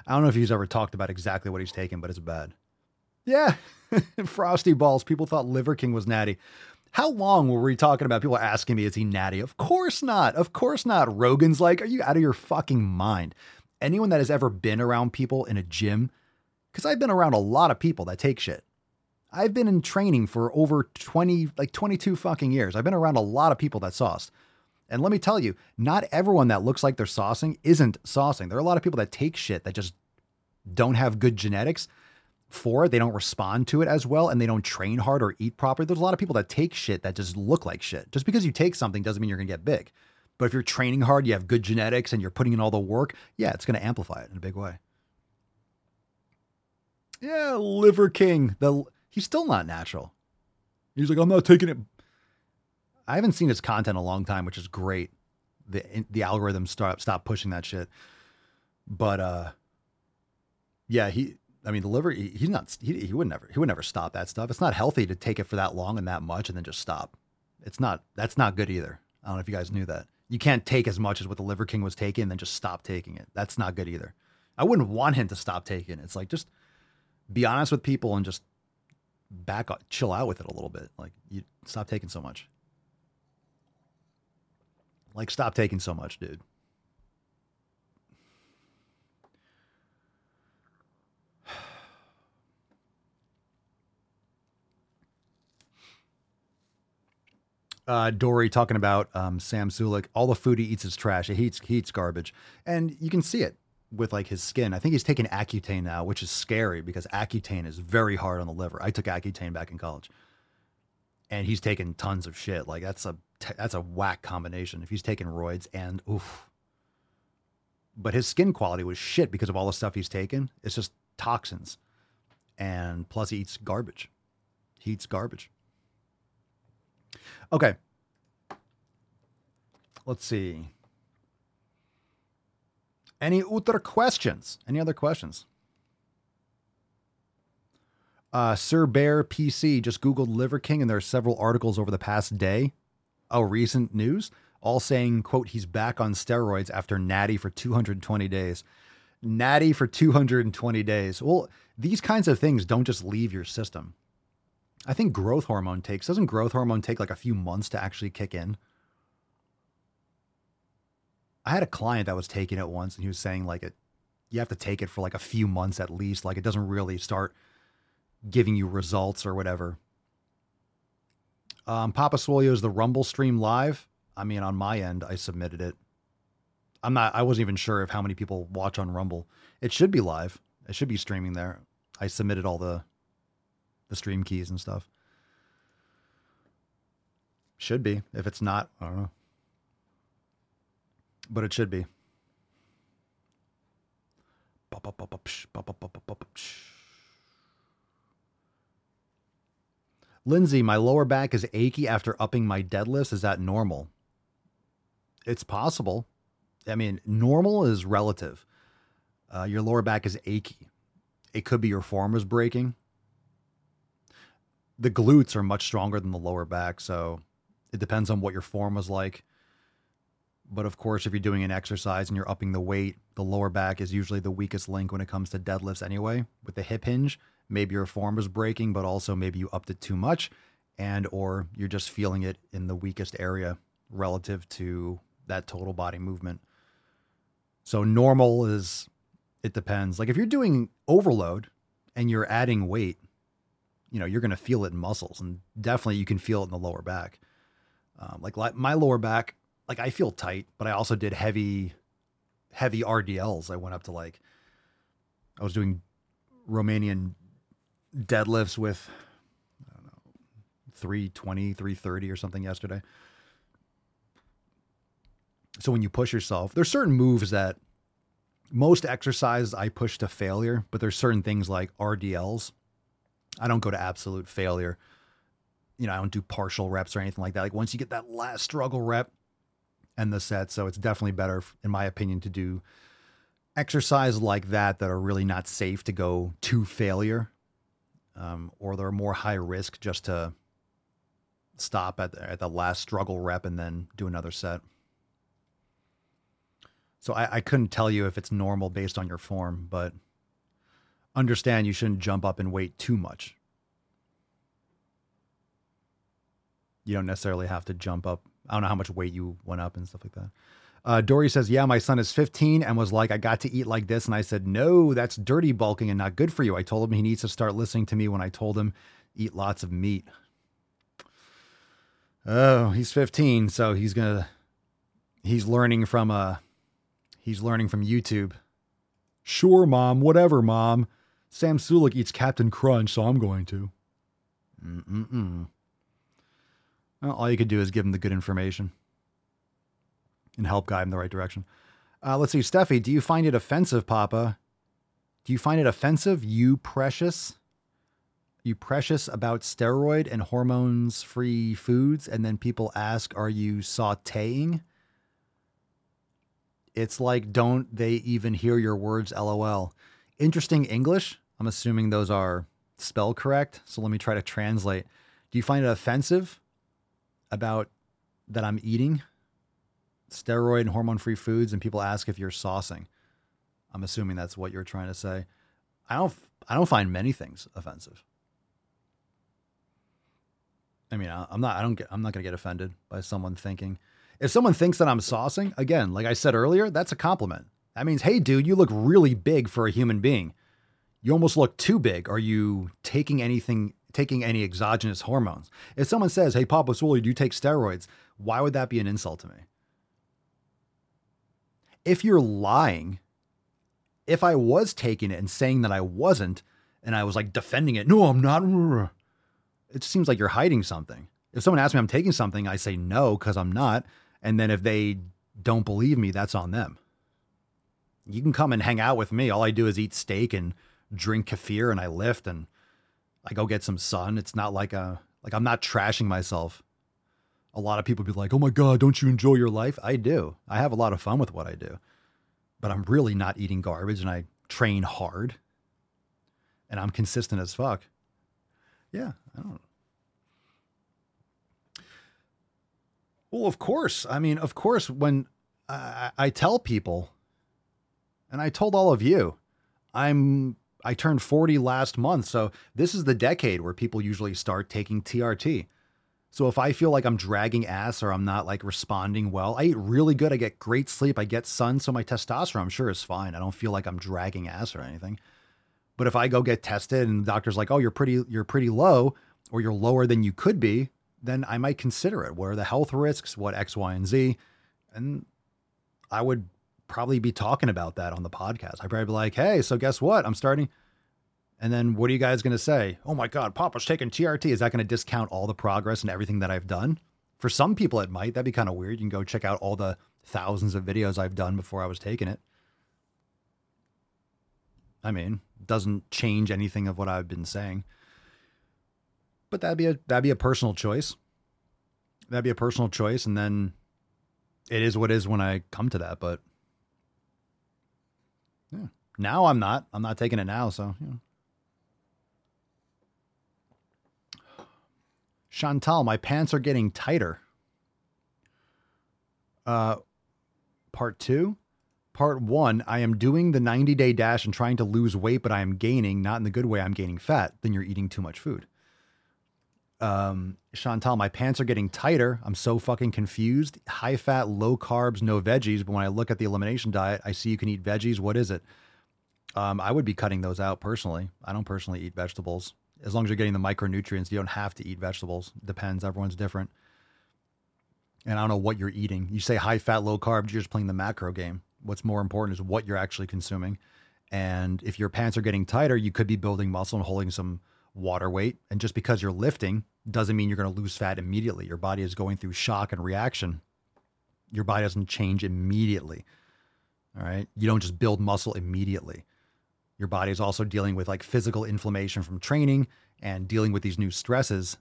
I don't know if he's ever talked about exactly what he's taking, but it's bad. Yeah. Frosty balls. People thought Liver King was natty. How long were we talking about people asking me, is he natty? Of course not. Of course not. Rogan's like, are you out of your fucking mind? Anyone that has ever been around people in a gym, because I've been around a lot of people that take shit. I've been in training for over 20, like 22 fucking years. I've been around a lot of people that sauce. And let me tell you, not everyone that looks like they're saucing isn't saucing. There are a lot of people that take shit that just don't have good genetics for it. They don't respond to it as well and they don't train hard or eat properly. There's a lot of people that take shit that just look like shit. Just because you take something doesn't mean you're going to get big. But if you're training hard, you have good genetics and you're putting in all the work, yeah, it's going to amplify it in a big way. Yeah, Liver King. The he's still not natural. He's like, I'm not taking it. I haven't seen his content in a long time, which is great. The the algorithm stop stop pushing that shit. But uh yeah, he I mean, the liver, he, he's not, he, he would never, he would never stop that stuff. It's not healthy to take it for that long and that much and then just stop. It's not, that's not good either. I don't know if you guys knew that. You can't take as much as what the Liver King was taking and then just stop taking it. That's not good either. I wouldn't want him to stop taking it. It's like, just be honest with people and just back, up chill out with it a little bit. Like, you stop taking so much. Like, stop taking so much, dude. Uh, Dory talking about um, Sam Sulek. All the food he eats is trash. He eats he eats garbage, and you can see it with like his skin. I think he's taking Accutane now, which is scary because Accutane is very hard on the liver. I took Accutane back in college, and he's taking tons of shit. Like that's a that's a whack combination. If he's taking roids and oof, but his skin quality was shit because of all the stuff he's taken. It's just toxins, and plus he eats garbage. He eats garbage. Okay. Let's see. Any other questions? Any other questions? Uh, Sir Bear PC just Googled Liver King, and there are several articles over the past day. Oh, recent news, all saying, quote, he's back on steroids after natty for 220 days. Natty for 220 days. Well, these kinds of things don't just leave your system. I think growth hormone takes doesn't growth hormone take like a few months to actually kick in? I had a client that was taking it once and he was saying like it you have to take it for like a few months at least like it doesn't really start giving you results or whatever. Um, Papa is the Rumble stream live. I mean, on my end, I submitted it. I'm not. I wasn't even sure of how many people watch on Rumble. It should be live. It should be streaming there. I submitted all the the stream keys and stuff. Should be. If it's not, I don't know. But it should be. Lindsay, my lower back is achy after upping my deadlifts. Is that normal? It's possible. I mean, normal is relative. Uh, your lower back is achy. It could be your form is breaking. The glutes are much stronger than the lower back, so it depends on what your form was like. But of course, if you're doing an exercise and you're upping the weight, the lower back is usually the weakest link when it comes to deadlifts anyway. With the hip hinge, maybe your form is breaking, but also maybe you upped it too much and or you're just feeling it in the weakest area relative to that total body movement. So normal is it depends. Like if you're doing overload and you're adding weight, you know, you're going to feel it in muscles and definitely you can feel it in the lower back. Um, like, my lower back, like I feel tight, but I also did heavy, heavy RDLs. I went up to like, I was doing Romanian deadlifts with, I don't know, 320, 330 or something yesterday. So when you push yourself, there's certain moves that most exercise I push to failure, but there's certain things like RDLs. I don't go to absolute failure. You know, I don't do partial reps or anything like that. Like once you get that last struggle rep and the set, so it's definitely better, in my opinion, to do exercise like that that are really not safe to go to failure, um, or they're more high risk just to stop at the, at the last struggle rep and then do another set. So I, I couldn't tell you if it's normal based on your form, but understand you shouldn't jump up and wait too much. You don't necessarily have to jump up. I don't know how much weight you went up and stuff like that. Uh, Dory says, Yeah, my son is 15 and was like, I got to eat like this. And I said, No, that's dirty bulking and not good for you. I told him he needs to start listening to me when I told him eat lots of meat. Oh, he's 15, so he's gonna he's learning from a He's learning from YouTube. Sure, mom, whatever, mom. Sam Sulek eats Captain Crunch, so I'm going to. Mm-mm-mm. Well, all you could do is give him the good information and help guide him the right direction. Uh, let's see, Steffi, do you find it offensive, Papa? Do you find it offensive, you precious? You precious about steroid and hormones free foods, and then people ask, Are you sauteing? It's like, don't they even hear your words? LOL. Interesting English. I'm assuming those are spell correct. So let me try to translate. Do you find it offensive about that I'm eating steroid and hormone free foods and people ask if you're saucing? I'm assuming that's what you're trying to say. I don't I don't find many things offensive. I mean, I'm not I don't get I'm not going to get offended by someone thinking if someone thinks that I'm saucing, again, like I said earlier, that's a compliment. That means, hey, dude, you look really big for a human being. You almost look too big. Are you taking anything, taking any exogenous hormones? If someone says, hey, Papa Swolio, do you take steroids? Why would that be an insult to me? If you're lying, if I was taking it and saying that I wasn't, and I was like defending it, no, I'm not. It seems like you're hiding something. If someone asks me I'm taking something, I say no because I'm not. And then if they don't believe me, that's on them. You can come and hang out with me. All I do is eat steak and drink kefir and I lift and I go get some sun. It's not like a like I'm not trashing myself. A lot of people be like, "Oh my god, don't you enjoy your life?" I do. I have a lot of fun with what I do. But I'm really not eating garbage and I train hard. And I'm consistent as fuck. Yeah, I don't Well, of course. I mean, of course, when I, I tell people, and I told all of you, I'm I turned 40 last month, so this is the decade where people usually start taking TRT. So if I feel like I'm dragging ass or I'm not like responding well, I eat really good. I get great sleep. I get sun, so my testosterone I'm sure is fine. I don't feel like I'm dragging ass or anything. But if I go get tested and the doctor's like, "Oh, you're pretty you're pretty low or you're lower than you could be," then I might consider it. What are the health risks? What X, Y, and Z? And I would probably be talking about that on the podcast. I'd probably be like, hey, so guess what? I'm starting. And then what are you guys going to say? Oh my God, Papa's taking TRT. Is that going to discount all the progress and everything that I've done? For some people, it might. That'd be kind of weird. You can go check out all the thousands of videos I've done before I was taking it. I mean, doesn't change anything of what I've been saying. But that'd be a that'd be a personal choice. That'd be a personal choice, and then it is what it is when I come to that. But yeah, now I'm not. I'm not taking it now. So. Chantal, my pants are getting tighter. Uh, part two. Part one, I am doing the 90 day dash and trying to lose weight, but I am gaining, not in the good way, I'm gaining fat. Then you're eating too much food. Um, Chantal, my pants are getting tighter. I'm so fucking confused. High fat, low carbs, no veggies. But when I look at the elimination diet, I see you can eat veggies. What is it? Um, I would be cutting those out personally. I don't personally eat vegetables. As long as you're getting the micronutrients, you don't have to eat vegetables. Depends. Everyone's different. And I don't know what you're eating. You say high fat, low carbs, you're just playing the macro game. What's more important is what you're actually consuming. And if your pants are getting tighter, you could be building muscle and holding some water weight. And just because you're lifting doesn't mean you're going to lose fat immediately. Your body is going through shock and reaction. Your body doesn't change immediately. All right. You don't just build muscle immediately. Your body is also dealing with like physical inflammation from training and dealing with these new stresses.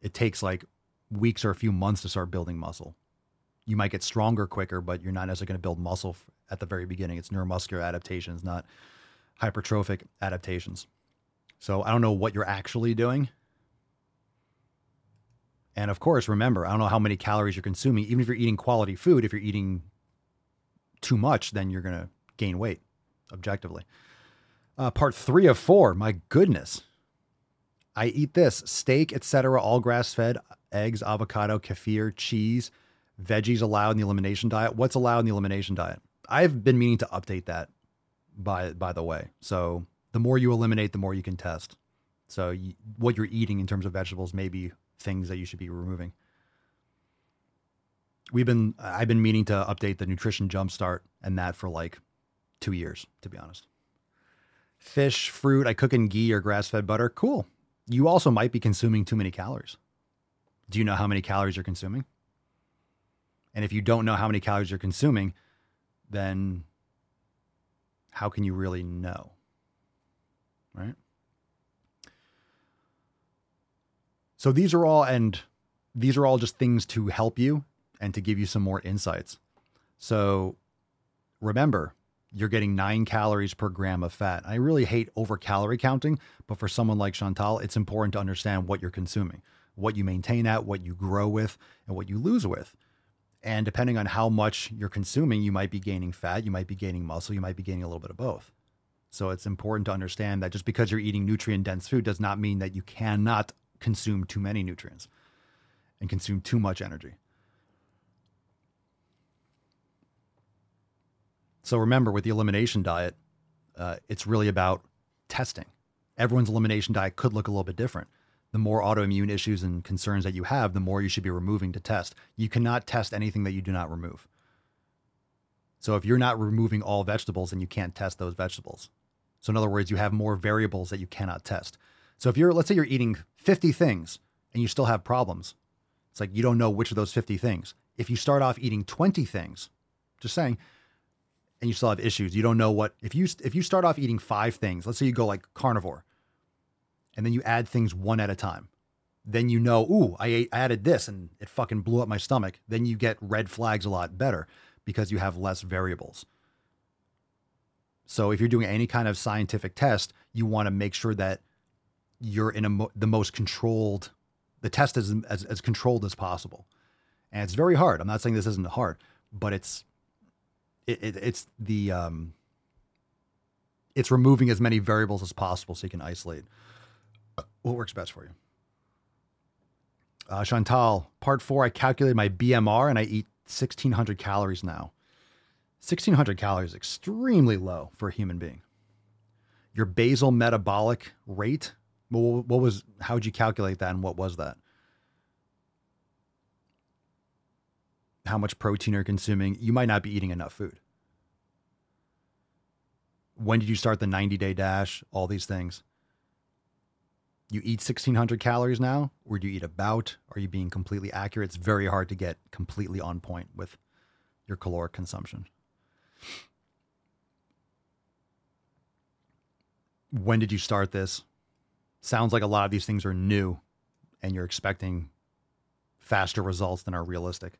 It takes like weeks or a few months to start building muscle. You might get stronger quicker, but you're not necessarily going to build muscle at the very beginning. It's neuromuscular adaptations, not hypertrophic adaptations. So I don't know what you're actually doing. And of course, remember, I don't know how many calories you're consuming. Even if you're eating quality food, if you're eating too much, then you're going to gain weight objectively. Uh, part three of four. My goodness. I eat this steak, etc., all grass fed, eggs, avocado, kefir, cheese, veggies allowed in the elimination diet. What's allowed in the elimination diet? I've been meaning to update that by by the way. So the more you eliminate, the more you can test. So you, what you're eating in terms of vegetables may be things that you should be removing. We've been I've been meaning to update the nutrition jumpstart and that for like two years, to be honest. Fish, fruit, I cook in ghee or grass fed butter. Cool. You also might be consuming too many calories. Do you know how many calories you're consuming? And if you don't know how many calories you're consuming, then how can you really know? Right? So these are all, and these are all just things to help you and to give you some more insights. So remember, you're getting nine calories per gram of fat. I really hate over calorie counting, but for someone like Chantal, it's important to understand what you're consuming, what you maintain at, what you grow with, and what you lose with. And depending on how much you're consuming, you might be gaining fat, you might be gaining muscle, you might be gaining a little bit of both. So it's important to understand that just because you're eating nutrient dense food does not mean that you cannot consume too many nutrients and consume too much energy. So remember, with the elimination diet, uh, it's really about testing. Everyone's elimination diet could look a little bit different. The more autoimmune issues and concerns that you have, the more you should be removing to test. You cannot test anything that you do not remove. So if you're not removing all vegetables, then you can't test those vegetables. So in other words, you have more variables that you cannot test. So if you're, let's say you're eating 50 things and you still have problems, it's like you don't know which of those 50 things. If you start off eating 20 things, just saying, and you still have issues. You don't know what if you if you start off eating five things. Let's say you go like carnivore, and then you add things one at a time. Then you know, ooh, I, ate, I added this and it fucking blew up my stomach. Then you get red flags a lot better because you have less variables. So if you're doing any kind of scientific test, you want to make sure that you're in mo- the most controlled. The test is as, as controlled as possible, and it's very hard. I'm not saying this isn't hard, but it's it, it, it's the um, it's removing as many variables as possible so you can isolate what works best for you. Uh, Chantal, part four, I calculated my BMR and I eat 1600 calories now. 1600 calories is extremely low for a human being. Your basal metabolic rate, what, what was, how would you calculate that and what was that? how much protein are you're consuming, you might not be eating enough food. When did you start the 90 day dash? All these things. You eat 1600 calories now, or do you eat about? Are you being completely accurate? It's very hard to get completely on point with your caloric consumption. When did you start this? Sounds like a lot of these things are new. and you're expecting faster results than are realistic.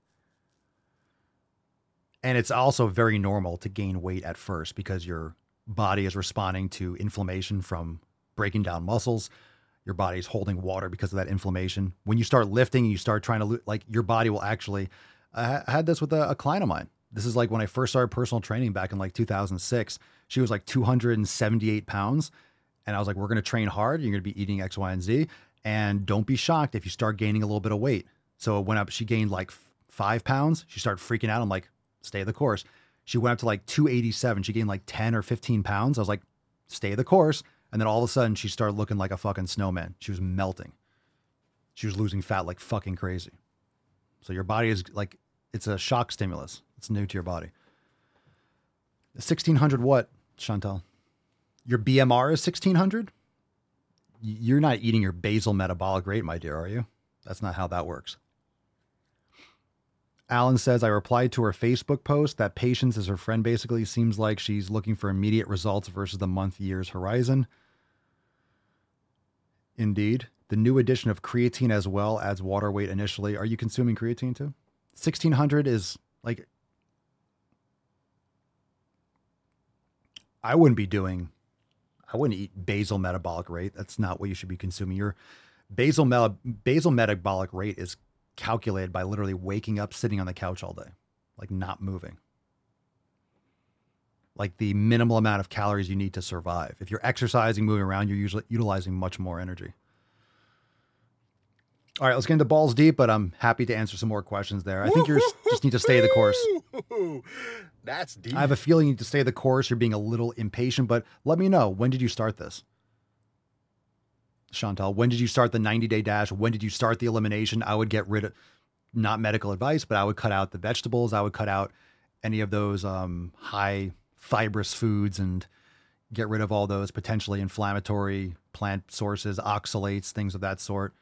And it's also very normal to gain weight at first because your body is responding to inflammation from breaking down muscles. Your body is holding water because of that inflammation. When you start lifting and you start trying to, like, your body will actually. I had this with a, a client of mine. This is like when I first started personal training back in like 2006. She was like 278 pounds. And I was like, we're going to train hard. You're going to be eating X, Y, and Z. And don't be shocked if you start gaining a little bit of weight. So it went up. She gained like five pounds. She started freaking out. I'm like, stay the course. She went up to like 287. She gained like 10 or 15 pounds. I was like, stay the course. And then all of a sudden, she started looking like a fucking snowman. She was melting. She was losing fat like fucking crazy. So your body is like, it's a shock stimulus. It's new to your body. 1600 what, Chantal? Your BMR is 1600? You're not eating your basal metabolic rate, my dear, are you? That's not how that works. Alan says, I replied to her Facebook post that patience is her friend basically seems like she's looking for immediate results versus the month years horizon. Indeed. The new addition of creatine as well adds water weight initially. Are you consuming creatine too? 1600 is like, I wouldn't be doing, I wouldn't eat basal metabolic rate. That's not what you should be consuming. Your basal, me- basal metabolic rate is calculated by literally waking up, sitting on the couch all day, like not moving. Like the minimal amount of calories you need to survive. If you're exercising, moving around, you're usually utilizing much more energy. All right, let's get into balls deep, but I'm happy to answer some more questions there. I think you just need to stay the course. That's deep. I have a feeling you need to stay the course. You're being a little impatient, but let me know when did you start this? Chantal, when did you start the 90 day dash? When did you start the elimination? I would get rid of not medical advice, but I would cut out the vegetables. I would cut out any of those um, high fibrous foods and get rid of all those potentially inflammatory plant sources, oxalates, things of that sort.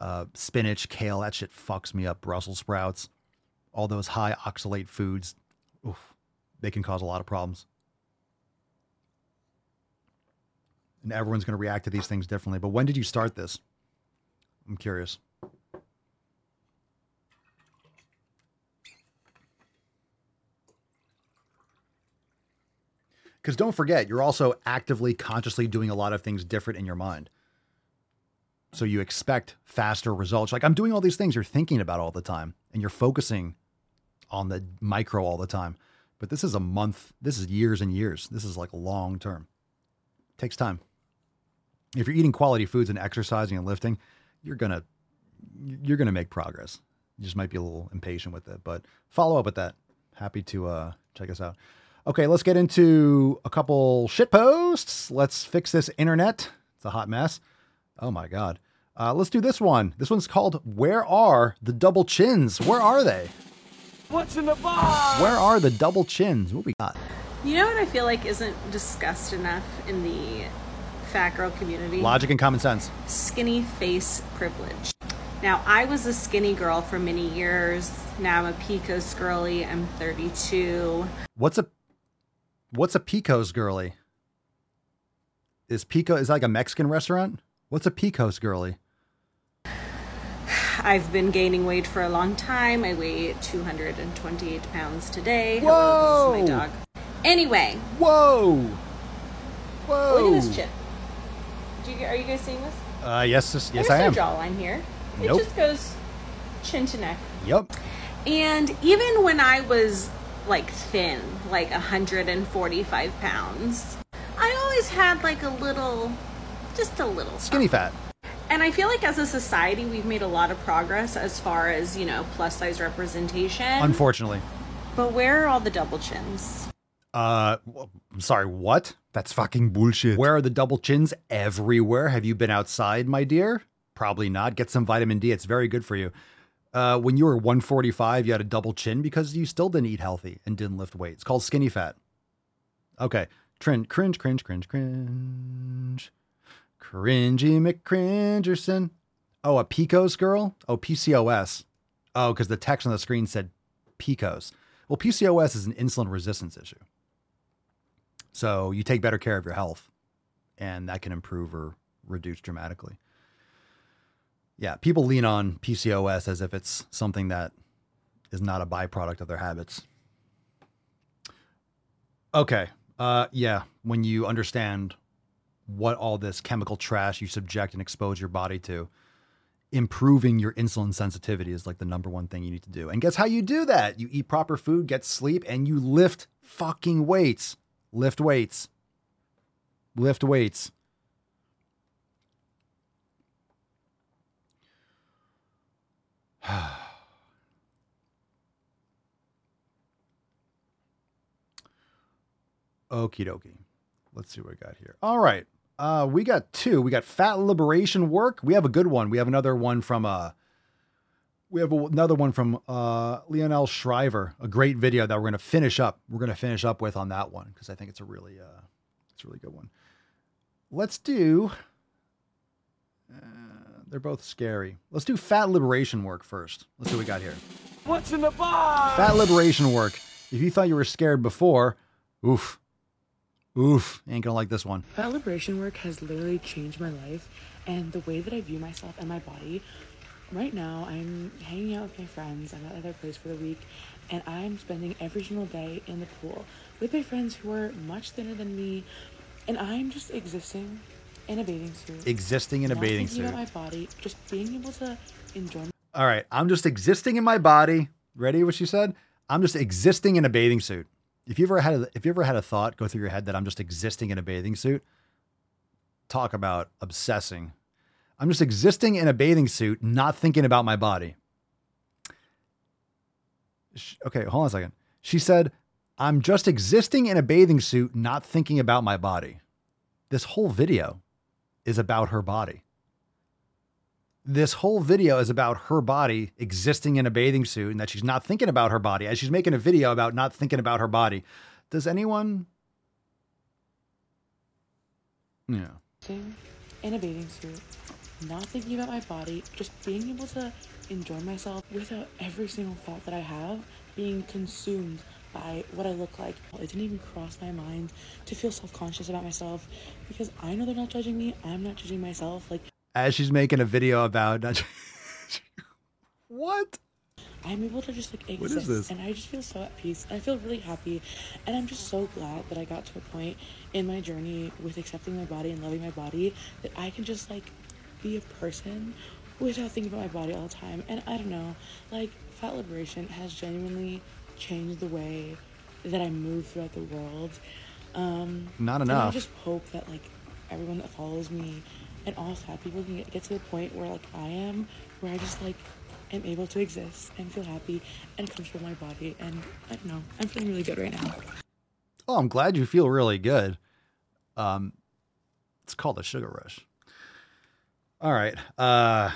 Uh, spinach, kale, that shit fucks me up. Brussels sprouts, all those high oxalate foods, oof, they can cause a lot of problems. And everyone's going to react to these things differently. But when did you start this? I'm curious. Because don't forget, you're also actively, consciously doing a lot of things different in your mind. So you expect faster results. Like I'm doing all these things you're thinking about all the time and you're focusing on the micro all the time. But this is a month, this is years and years. This is like long term. takes time. If you're eating quality foods and exercising and lifting, you're going to you're going to make progress. You just might be a little impatient with it, but follow up with that. Happy to uh check us out. Okay, let's get into a couple shit posts. Let's fix this internet. It's a hot mess. Oh my God. Uh, let's do this one. This one's called Where Are the Double Chins? Where are they? What's in the box? Where are the double chins? What we got? You know what I feel like isn't discussed enough in the fat girl community? Logic and common sense. Skinny face privilege. Now, I was a skinny girl for many years. Now I'm a Picos girly. I'm 32. What's a what's a Picos girly? Is Pico is that like a Mexican restaurant? What's a Picos girly? I've been gaining weight for a long time. I weigh 228 pounds today. Whoa! Hello, this is my dog. Anyway. Whoa! Whoa! Look at this chip. Do you, are you guys seeing this? Uh, yes, yes, yes There's I am. no jawline here. It Nope. just goes chin to neck. Yep. And even when I was like thin, like 145 pounds, I always had like a little, just a little Skinny fat. And I feel like as a society, we've made a lot of progress as far as, you know, plus size representation. Unfortunately. But where are all the double chins? Uh, w- I'm sorry, what? That's fucking bullshit. Where are the double chins? Everywhere. Have you been outside, my dear? Probably not. Get some vitamin D. It's very good for you. Uh, when you were 145, you had a double chin because you still didn't eat healthy and didn't lift weight. It's called skinny fat. Okay. Trend, cringe, cringe, cringe, cringe. Cringy McCringerson. Oh, a Picos girl? Oh, PCOS. Oh, because the text on the screen said Picos. Well, PCOS is an insulin resistance issue. So you take better care of your health, and that can improve or reduce dramatically. Yeah, people lean on PCOS as if it's something that is not a byproduct of their habits. Okay. Uh, yeah, when you understand what all this chemical trash you subject and expose your body to, improving your insulin sensitivity is like the number one thing you need to do. And guess how you do that? You eat proper food, get sleep, and you lift fucking weights. Lift weights. Lift weights. Okie dokie. Let's see what we got here. All right. Uh, we got two. We got fat liberation work. We have a good one. We have another one from uh we have another one from uh Lionel Shriver, a great video that we're gonna finish up. We're gonna finish up with on that one because I think it's a really uh it's a really good one. Let's do uh, they're both scary. Let's do fat liberation work first. Let's see what we got here. What's in the box? Fat liberation work. If you thought you were scared before, oof. Oof. Ain't gonna like this one. Fat liberation work has literally changed my life and the way that I view myself and my body. Right now, I'm hanging out with my friends. I'm at their place for the week, and I'm spending every single day in the pool with my friends who are much thinner than me, and I'm just existing in a bathing suit. Existing in a not bathing suit. About my body, just being able to enjoy. All right. I'm just existing in my body. Ready what she said? I'm just existing in a bathing suit. If you ever had a, if you ever had a thought go through your head that I'm just existing in a bathing suit, talk about obsessing. I'm just existing in a bathing suit, not thinking about my body. Okay, hold on a second. She said, I'm just existing in a bathing suit, not thinking about my body. This whole video is about her body. This whole video is about her body existing in a bathing suit and that she's not thinking about her body as she's making a video about not thinking about her body. Does anyone? Yeah. In a bathing suit, not thinking about my body, just being able to enjoy myself without every single thought that I have being consumed by what I look like. It didn't even cross my mind to feel self conscious about myself because I know they're not judging me. I'm not judging myself. Like, As she's making a video about. what? I'm able to just like exist, and I just feel so at peace. I feel really happy, and I'm just so glad that I got to a point in my journey with accepting my body and loving my body that I can just like be a person without thinking about my body all the time. And I don't know, like fat liberation has genuinely changed the way that I move throughout the world. Um, Not and I just hope that like everyone that follows me and fat people can get, to the point where like I am, where I just like am able to exist and feel happy and comfortable in my body. And I don't know, I'm feeling really good right now. Oh, I'm glad you feel really good. Um, it's called a sugar rush. All right. Uh,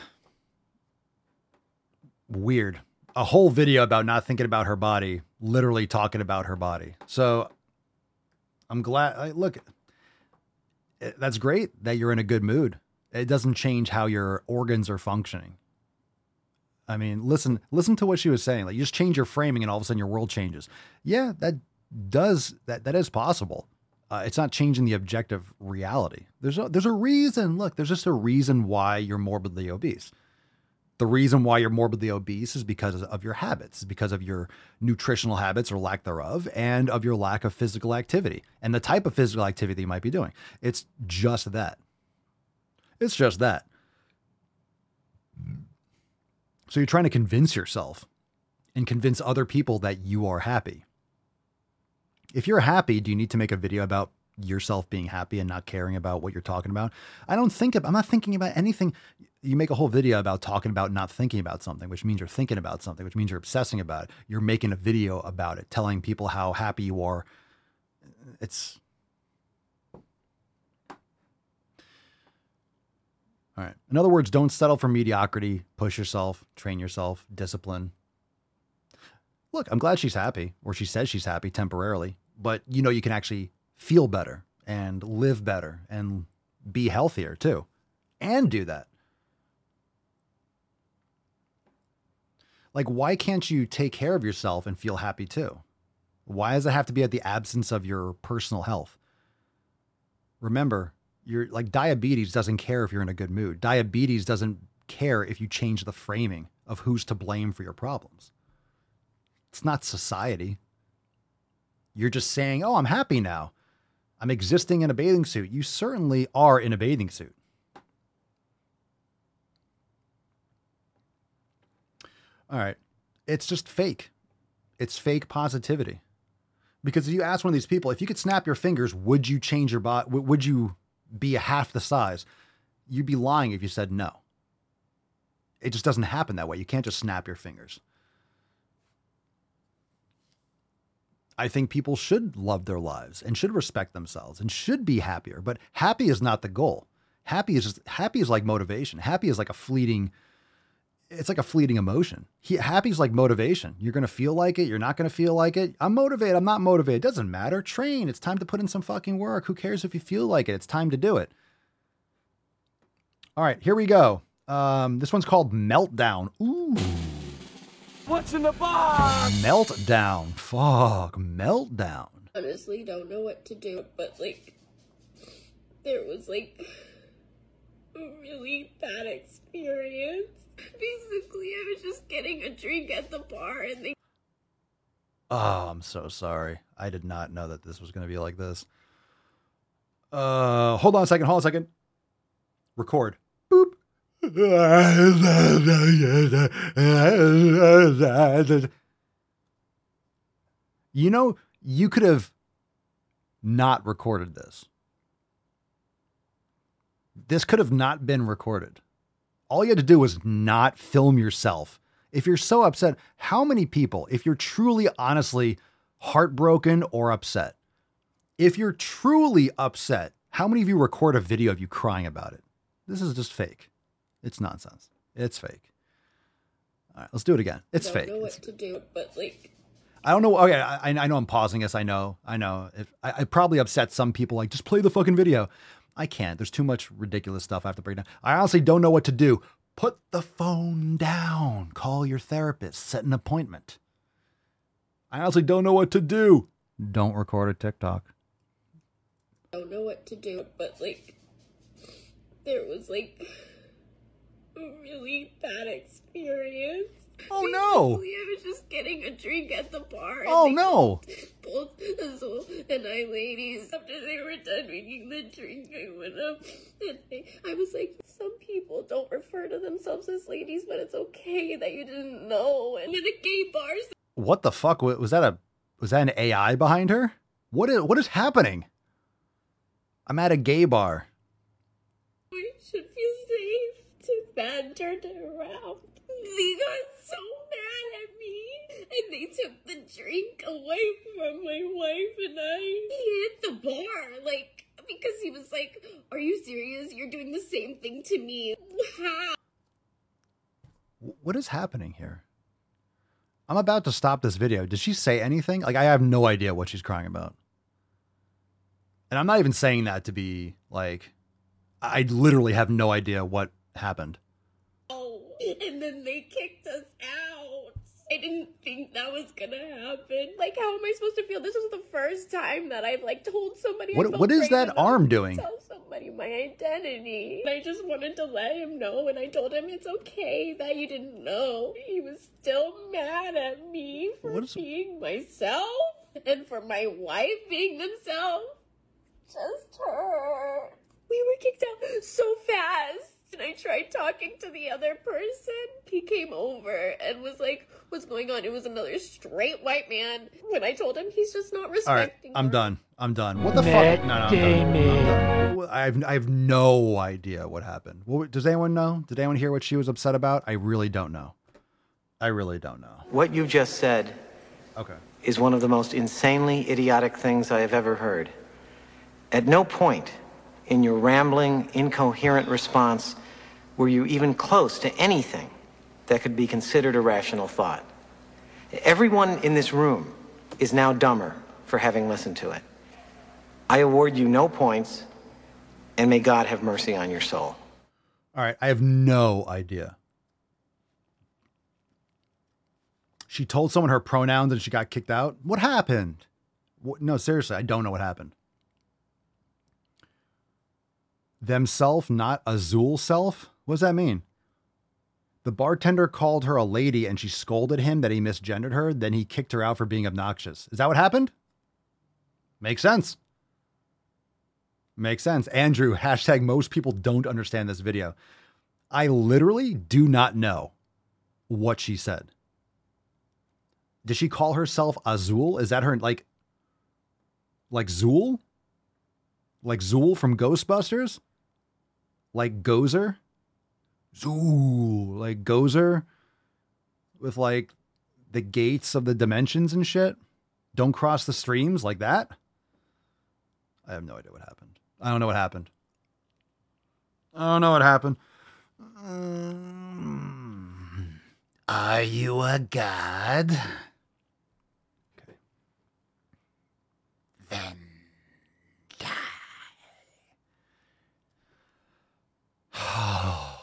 weird. A whole video about not thinking about her body, literally talking about her body. So I'm glad. I, look, that's great that you're in a good mood. It doesn't change how your organs are functioning. I mean, listen, listen to what she was saying. Like, you just change your framing, and all of a sudden, your world changes. Yeah, that does that. That is possible. Uh, it's not changing the objective reality. There's a, there's a reason. Look, there's just a reason why you're morbidly obese. The reason why you're morbidly obese is because of your habits, It's because of your nutritional habits or lack thereof, and of your lack of physical activity and the type of physical activity you might be doing. It's just that. It's just that. So you're trying to convince yourself and convince other people that you are happy. If you're happy, do you need to make a video about yourself being happy and not caring about what you're talking about? I don't think of, I'm not thinking about anything. You make a whole video about talking about not thinking about something, which means you're thinking about something, which means you're obsessing about it. You're making a video about it, telling people how happy you are. It's All right. In other words, don't settle for mediocrity. Push yourself, train yourself, discipline. Look, I'm glad she's happy, or she says she's happy temporarily, but you know, you can actually feel better and live better and be healthier too, and do that. Like, why can't you take care of yourself and feel happy too? Why does it have to be at the absence of your personal health? Remember, you're like diabetes doesn't care if you're in a good mood. Diabetes doesn't care if you change the framing of who's to blame for your problems. It's not society. You're just saying, oh, I'm happy now. I'm existing in a bathing suit. You certainly are in a bathing suit. All right. It's just fake. It's fake positivity. Because if you ask one of these people, if you could snap your fingers, would you change your body? Would you be a half the size? You'd be lying if you said no. It just doesn't happen that way. You can't just snap your fingers. I think people should love their lives and should respect themselves and should be happier. But happy is not the goal. Happy is happy is like motivation. Happy is like a fleeting it's like a fleeting emotion. He, happy's like motivation. You're going to feel like it. You're not going to feel like it. I'm motivated. I'm not motivated. It doesn't matter. Train. It's time to put in some fucking work. Who cares if you feel like it? It's time to do it. All right, here we go. Um, this one's called Meltdown. Ooh. What's in the box? Meltdown. Fuck. Meltdown. Honestly, don't know what to do, but like, there was like a really bad experience. Basically, I was just getting a drink at the bar and they. Oh, I'm so sorry. I did not know that this was going to be like this. Uh, hold on a second. Hold on a second. Record. Boop. You know, you could have not recorded this. This could have not been recorded. All you had to do was not film yourself. If you're so upset, how many people, if you're truly, honestly heartbroken or upset, if you're truly upset, how many of you record a video of you crying about it? This is just fake. It's nonsense. It's fake. All right, let's do it again. It's don't fake. know what It's- to do, but like, I don't know. Okay, I, I know I'm pausing this. I know. I know. If, I, I probably upset some people. Like, just play the fucking video. I can't. There's too much ridiculous stuff I have to break down. I honestly don't know what to do. Put the phone down. Call your therapist. Set an appointment. I honestly don't know what to do. Don't record a TikTok. I don't know what to do, but like, there was like really bad experience. Oh no! I was just getting a drink at the bar. Oh no! Both Azul and I ladies, after they were done making the drink, I went up and I, I was like, some people don't refer to themselves as ladies, but it's okay that you didn't know. And in a gay bar, What the fuck wa- was that? A was that an AI behind her? What is what is happening? I'm at a gay bar. we should feel Bad turned it around. They got so mad at me, and they took the drink away from my wife and I. He hit the bar, like, because he was like, Are you serious? You're doing the same thing to me. How? What is happening here? I'm about to stop this video. Did she say anything? Like, I have no idea what she's crying about. And I'm not even saying that to be like, I literally have no idea what happened. And then they kicked us out. I didn't think that was gonna happen. Like, how am I supposed to feel? This was the first time that I've like told somebody. What- what is that arm doing? Tell somebody my identity. And I just wanted to let him know, and I told him it's okay that you didn't know. He was still mad at me for What is- being myself and for my wife being themselves. Just her. We were kicked out so fast. And I tried talking to the other person. He came over and was like, What's going on? It was another straight white man. When I told him he's just not respecting. All right, respecting I'm her. done. I'm done. What the fuck? No, no, I'm done. I'm done. I have I have no idea what happened. What, does anyone know? Did anyone hear what she was upset about? I really don't know. I really don't know. What you just said Okay. is one of the most insanely idiotic things I have ever heard. At no point in your rambling, incoherent response were you even close to anything that could be considered a rational thought. Everyone in this room is now dumber for having listened to it. I award you no points, and may God have mercy on your soul. All right, I have no idea. She told someone her pronouns and she got kicked out. What happened? What, no, seriously, I don't know what happened. Themself, not Azul self? What does that mean? The bartender called her a lady and she scolded him that he misgendered her. Then he kicked her out for being obnoxious. Is that what happened? Makes sense. Makes sense. Andrew, hashtag most people don't understand this video. I literally do not know what she said. Did she call herself Azul? Is that her like like Zuul? Like Zuul from Ghostbusters? Like Gozer? Zuul, like Gozer with like the gates of the dimensions and shit. Don't cross the streams like that. I have no idea what happened. I don't know what happened. I don't know what happened. Um, are you a god? Okay. Then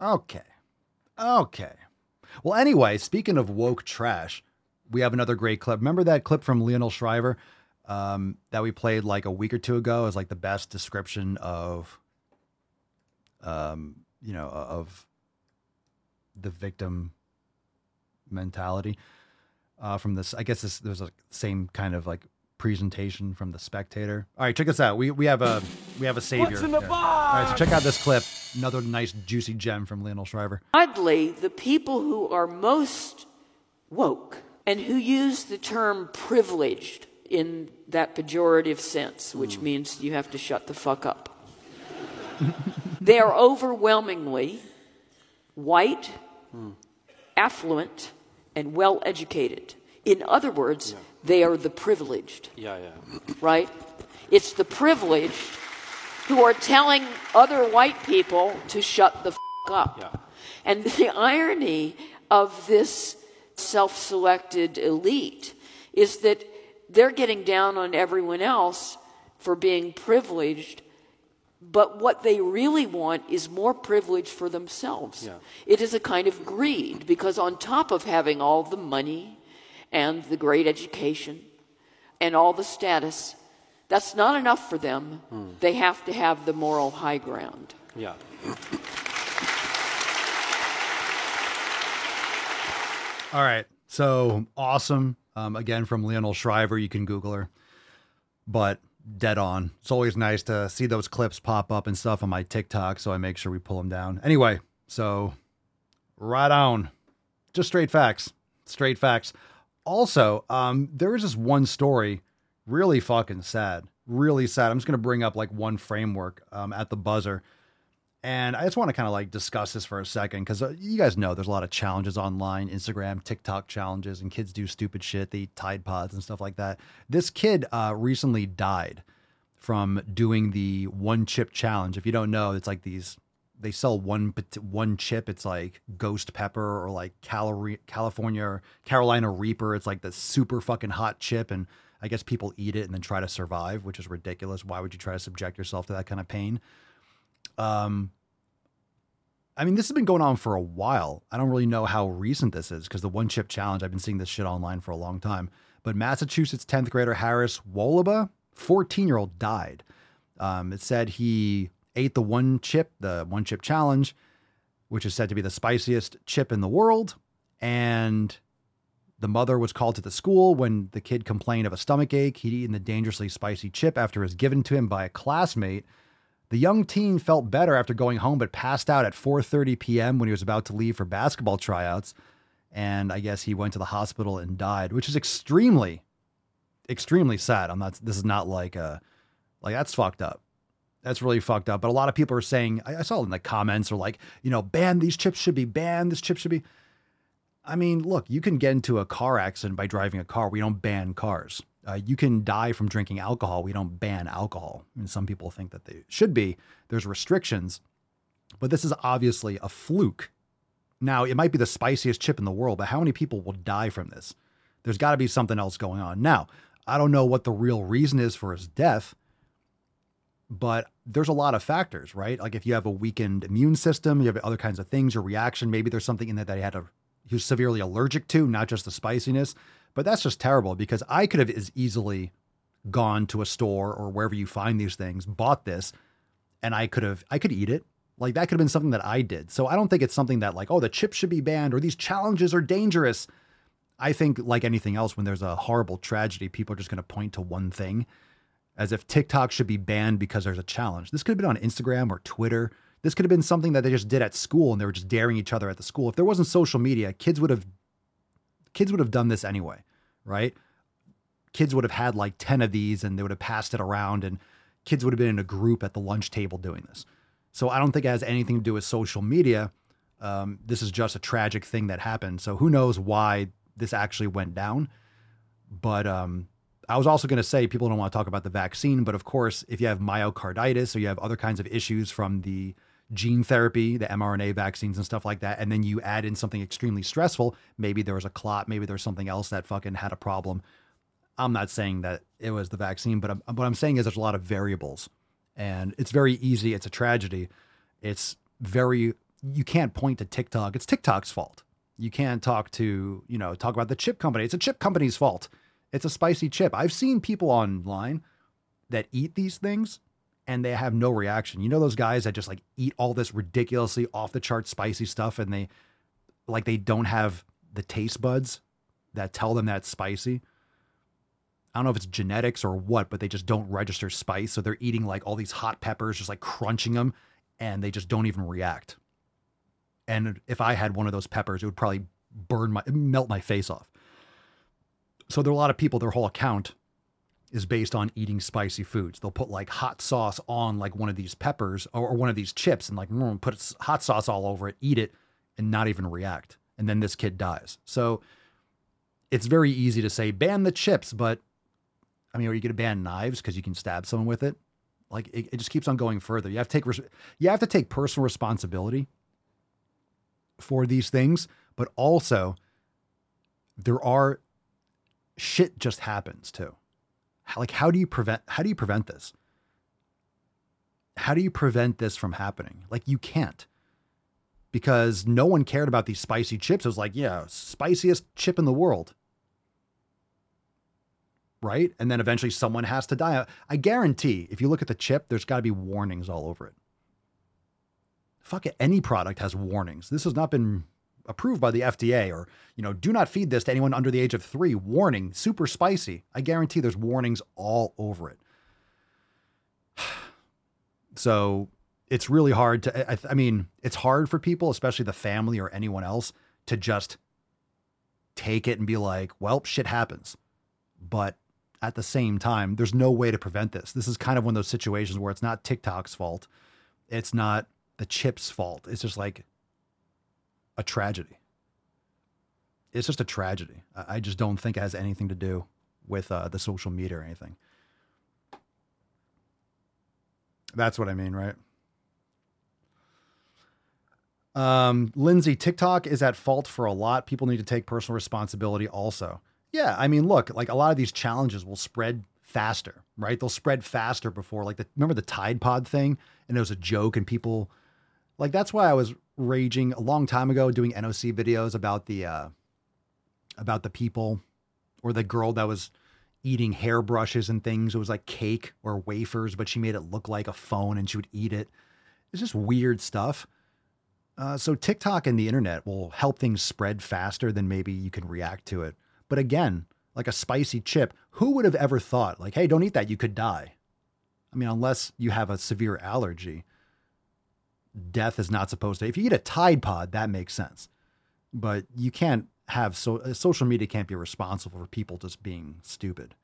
okay. Okay. Well, anyway, speaking of woke trash, we have another great clip. Remember that clip from Lionel Shriver um, that we played like a week or two ago as like the best description of, um, you know, of the victim mentality uh, from this. I guess this there's a same kind of like presentation from the Spectator. All right, check this out. We we have a we have a savior. What's in the here. box? All right, so check out this clip. Another nice juicy gem from Lionel Shriver. Oddly, the people who are most woke and who use the term privileged in that pejorative sense, which hmm. means you have to shut the fuck up, they are overwhelmingly white, hmm. affluent, and well educated. In other words, they are the privileged, Yeah, yeah. right? It's the privileged who are telling other white people to shut the f- up. And the irony of this self selected elite is that they're getting down on everyone else for being privileged. But what they really want is more privilege for themselves. Yeah. It is a kind of greed because, on top of having all the money and the great education and all the status, that's not enough for them. Hmm. They have to have the moral high ground. Yeah. All right. So awesome. Um, again, from Lionel Shriver. You can Google her, but dead on. It's always nice to see those clips pop up and stuff on my TikTok. So I make sure we pull them down. Anyway, so right on. Just straight facts. Straight facts. Also, um, there was this one story, really fucking sad. Really sad. I'm just to bring up like one framework um, at the buzzer. And I just want to kind of like discuss this for a second because uh, you guys know there's a lot of challenges online, Instagram, TikTok challenges, and kids do stupid shit. They eat Tide Pods and stuff like that. This kid uh, recently died from doing the one chip challenge. If you don't know, it's like these. They sell one one chip. It's like Ghost Pepper or like Calorie, California or Carolina Reaper. It's like the super fucking hot chip, and I guess people eat it and then try to survive, which is ridiculous. Why would you try to subject yourself to that kind of pain? Um, I mean, this has been going on for a while. I don't really know how recent this is because the one chip challenge, I've been seeing this shit online for a long time. But Massachusetts 10th grader Harris Wolobah, 14 year old, died. Um, it said he ate the one chip, the one chip challenge, which is said to be the spiciest chip in the world. And the mother was called to the school when the kid complained of a stomach ache. He'd eaten the dangerously spicy chip after it was given to him by a classmate. The young teen felt better after going home, but passed out at 4:30 p.m. when he was about to leave for basketball tryouts. And I guess he went to the hospital and died, which is extremely, extremely sad. I'm not. This is not like a, like that's fucked up. That's really fucked up. But a lot of people are saying, I, I saw in the comments, are like, you know, ban these chips should be banned. This chip should be. I mean, look, you can get into a car accident by driving a car. We don't ban cars. Uh, you can die from drinking alcohol. We don't ban alcohol. And some people think that they should be. There's restrictions, but this is obviously a fluke. Now, it might be the spiciest chip in the world, but how many people will die from this? There's got to be something else going on. Now, I don't know what the real reason is for his death, but there's a lot of factors, right? Like if you have a weakened immune system, you have other kinds of things, your reaction, maybe there's something in there that he had a he was severely allergic to, not just the spiciness. But that's just terrible because I could have as easily gone to a store or wherever you find these things, bought this, and I could have I could eat it. Like that could have been something that I did. So I don't think it's something that like, oh, the chips should be banned or these challenges are dangerous. I think like anything else, when there's a horrible tragedy, people are just going to point to one thing as if TikTok should be banned because there's a challenge. This could have been on Instagram or Twitter. This could have been something that they just did at school and they were just daring each other at the school. If there wasn't social media, kids would have kids would have done this anyway, right? Kids would have had like 10 of these and they would have passed it around and kids would have been in a group at the lunch table doing this. So I don't think it has anything to do with social media. Um, this is just a tragic thing that happened. So who knows why this actually went down? But um, I was also going to say people don't want to talk about the vaccine, but of course, if you have myocarditis or you have other kinds of issues from the gene therapy, the mRNA vaccines and stuff like that, and then you add in something extremely stressful, maybe there was a clot, maybe there's something else that fucking had a problem. I'm not saying that it was the vaccine, but I'm, what I'm saying is there's a lot of variables, and it's very easy. It's a tragedy. It's very you can't point to TikTok. It's TikTok's fault. You can't talk to you know talk about the chip company. It's a chip company's fault. It's a spicy chip. I've seen people online that eat these things and they have no reaction. You know those guys that just like eat all this ridiculously off the chart spicy stuff and they like they don't have the taste buds that tell them that's spicy. I don't know if it's genetics or what, but they just don't register spice. So they're eating like all these hot peppers, just like crunching them, and they just don't even react. And if I had one of those peppers, it would probably burn my melt my face off. So there are a lot of people, their whole account is based on eating spicy foods. They'll put like hot sauce on like one of these peppers or, one of these chips and like mm, put hot sauce all over it, eat it, and not even react. And then this kid dies. So it's very easy to say ban the chips, but I mean, are you going to ban knives because you can stab someone with it? Like it, it just keeps on going further. You have to take res- you have to take personal responsibility for these things, but also there are shit just happens too. How, like how do you prevent how do you prevent this? How do you prevent this from happening? Like you can't. Because no one cared about these spicy chips. It was like, yeah, spiciest chip in the world. Right? And then eventually someone has to die. I guarantee if you look at the chip, there's got to be warnings all over it. Fuck it, any product has warnings. This has not been approved by the FDA or, you know, do not feed this to anyone under the age of three. Warning, super spicy. I guarantee there's warnings all over it. So it's really hard to, I, I mean, it's hard for people, especially the family or anyone else, to just take it and be like, well, shit happens. But at the same time, there's no way to prevent this. This is kind of one of those situations where it's not TikTok's fault. It's not the chip's fault. It's just like a tragedy. It's just a tragedy. I just don't think it has anything to do with uh, the social media or anything. That's what I mean, right? Um, Lindsay, TikTok is at fault for a lot. People need to take personal responsibility also. Yeah, I mean, look, like a lot of these challenges will spread faster, right? They'll spread faster before, like the remember the Tide Pod thing, and it was a joke, and people like that's why I was raging a long time ago doing NOC videos about the uh, about the people or the girl that was eating hairbrushes and things. It was like cake or wafers, but she made it look like a phone and she would eat it. It's just weird stuff. Uh, so TikTok and the internet will help things spread faster than maybe you can react to it. But again, like a spicy chip, who would have ever thought like, hey, don't eat that, you could die. I mean, unless you have a severe allergy death is not supposed to. If you eat a Tide Pod, that makes sense, but you can't have so uh, social media can't be responsible for people just being stupid.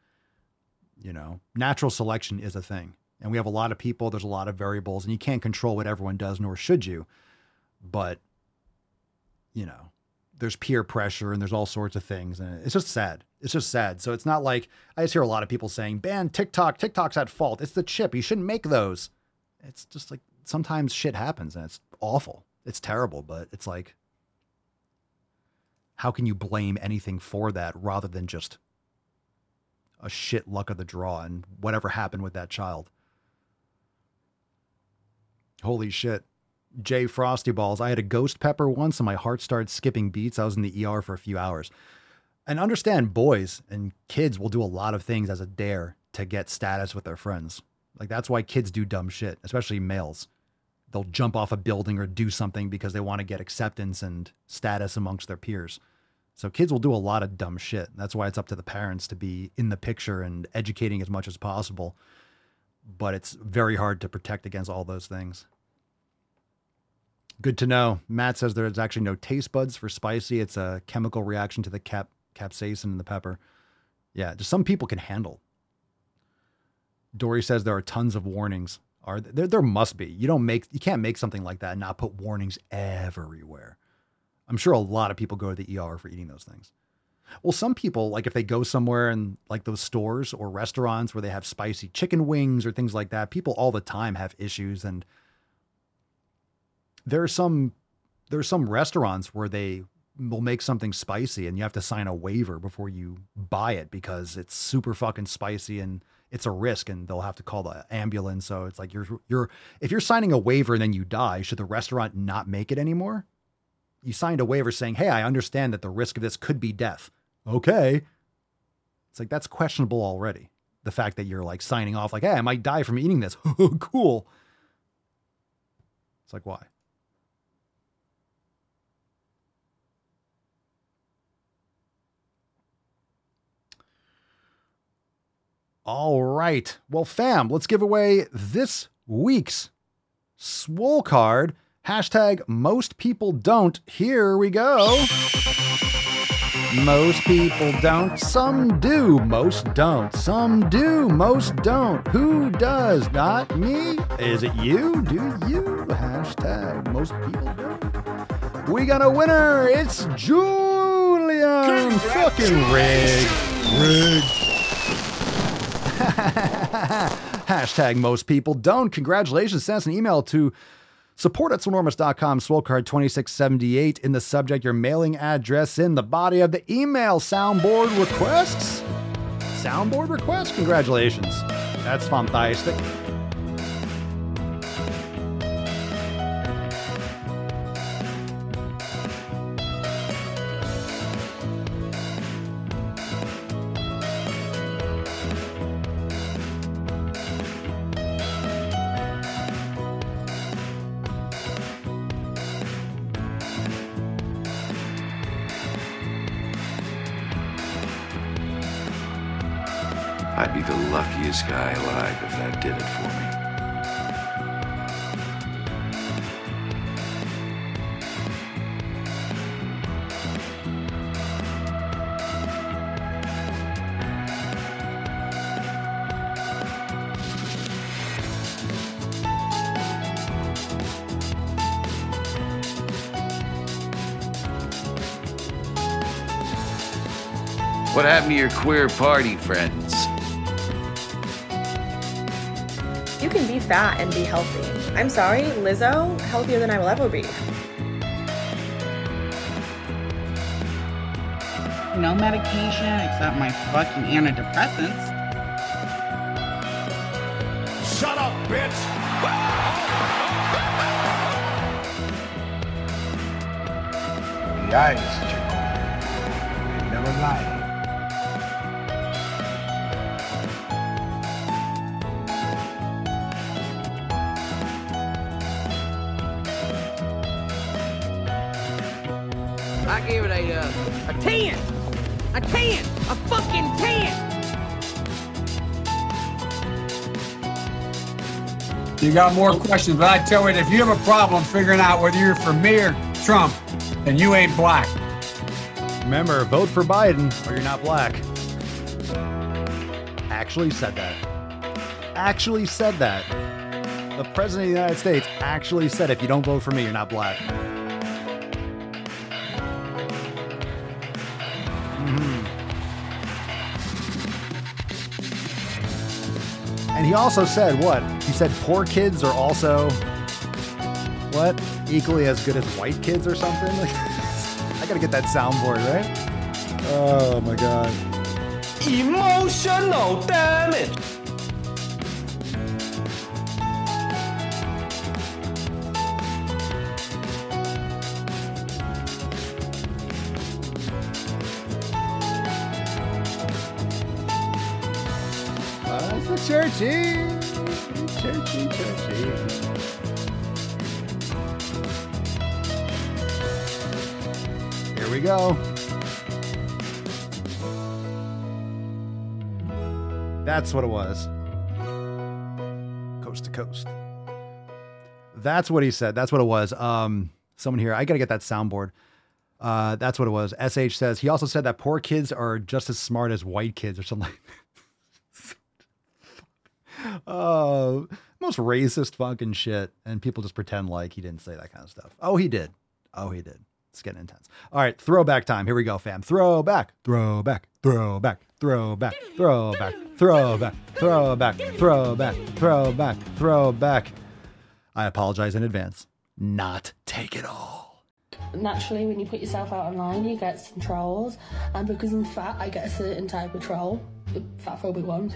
You know, natural selection is a thing, and we have a lot of people. There's a lot of variables, and you can't control what everyone does, nor should you. But you know, there's peer pressure and there's all sorts of things, and it's just sad. It's just sad. So it's not like I just hear a lot of people saying, "Ban TikTok. TikTok's at fault. It's the chip. You shouldn't make those." It's just like sometimes shit happens and it's awful. It's terrible, but it's like, how can you blame anything for that rather than just a shit luck of the draw and whatever happened with that child? Holy shit. Jay Frosty Balls. I had a ghost pepper once and my heart started skipping beats. I was in the ER for a few hours. And understand boys and kids will do a lot of things as a dare to get status with their friends. Like that's why kids do dumb shit, especially males they'll jump off a building or do something because they want to get acceptance and status amongst their peers. So kids will do a lot of dumb shit. That's why it's up to the parents to be in the picture and educating as much as possible. But it's very hard to protect against all those things. Good to know. Matt says there's actually no taste buds for spicy. It's a chemical reaction to the cap capsaicin in the pepper. Yeah, just some people can handle. Dory says there are tons of warnings. Are there? There must be. You don't make. You can't make something like that and not put warnings everywhere. I'm sure a lot of people go to the ER for eating those things. Well, some people, like if they go somewhere and like those stores or restaurants where they have spicy chicken wings or things like that, people all the time have issues. And there are some there are some restaurants where they will make something spicy and you have to sign a waiver before you buy it because it's super fucking spicy and it's a risk and they'll have to call the ambulance. So it's like you're you're if you're signing a waiver and then you die, should the restaurant not make it anymore? You signed a waiver saying, "Hey, I understand that the risk of this could be death." Okay. It's like that's questionable already. The fact that you're like signing off like, "Hey, I might die from eating this." cool. It's like why? All right. Well, fam, let's give away this week's Swole card. Hashtag most people don't. Here we go. Most people don't. Some do. Most don't. Some do. Most don't. Who does? Not me. Is it you? Do you? Hashtag most people don't. We got a winner. It's Julian. Fucking rigged. Rigged. Hashtag most people don't. Congratulations. Send us an email to support at swolenormous.com, swolecard 2678 in the subject, your mailing address in the body of the email. Soundboard requests? Soundboard requests? Congratulations. That's fantastic. The luckiest guy alive if that did it for me. What happened to your queer party friends? Fat and be healthy. I'm sorry, Lizzo, healthier than I will ever be. No medication except my fucking antidepressants. Shut up, bitch! The You got more questions, but I tell you, if you have a problem figuring out whether you're for me or Trump, then you ain't black. Remember, vote for Biden or you're not black. Actually said that. Actually said that. The President of the United States actually said if you don't vote for me, you're not black. He also said what? He said poor kids are also what? Equally as good as white kids or something? I gotta get that soundboard, right? Oh my god. Emotional damage. Here we go. That's what it was. Coast to coast. That's what he said. That's what it was. Um, someone here, I gotta get that soundboard. Uh, that's what it was. SH says he also said that poor kids are just as smart as white kids or something. Oh, most racist fucking shit. And people just pretend like he didn't say that kind of stuff. Oh, he did. Oh, he did. It's getting intense. All right, throwback time. Here we go, fam. Throwback, throwback, throwback, throwback, throwback, throwback, throwback, throwback, throwback, throwback. I apologize in advance. Not take it all. Naturally, when you put yourself out online, you get some trolls, and because I'm fat, I get a certain type of troll, the fat phobic ones.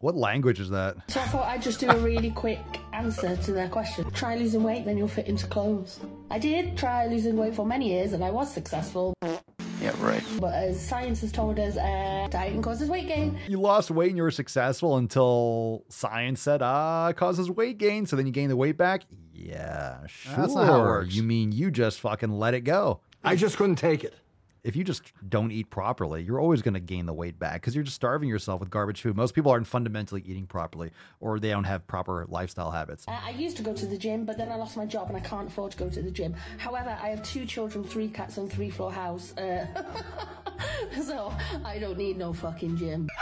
What language is that? So I thought I'd just do a really quick answer to their question. Try losing weight, then you'll fit into clothes. I did try losing weight for many years, and I was successful. Yeah, right. But as science has told us, uh, dieting causes weight gain. You lost weight and you were successful until science said, ah, it causes weight gain. So then you gain the weight back? Yeah, sure. That's not how it works. You mean you just fucking let it go. I just couldn't take it. If you just don't eat properly, you're always going to gain the weight back because you're just starving yourself with garbage food. Most people aren't fundamentally eating properly or they don't have proper lifestyle habits. I used to go to the gym, but then I lost my job and I can't afford to go to the gym. However, I have two children, three cats, and three floor house. Uh, so I don't need no fucking gym.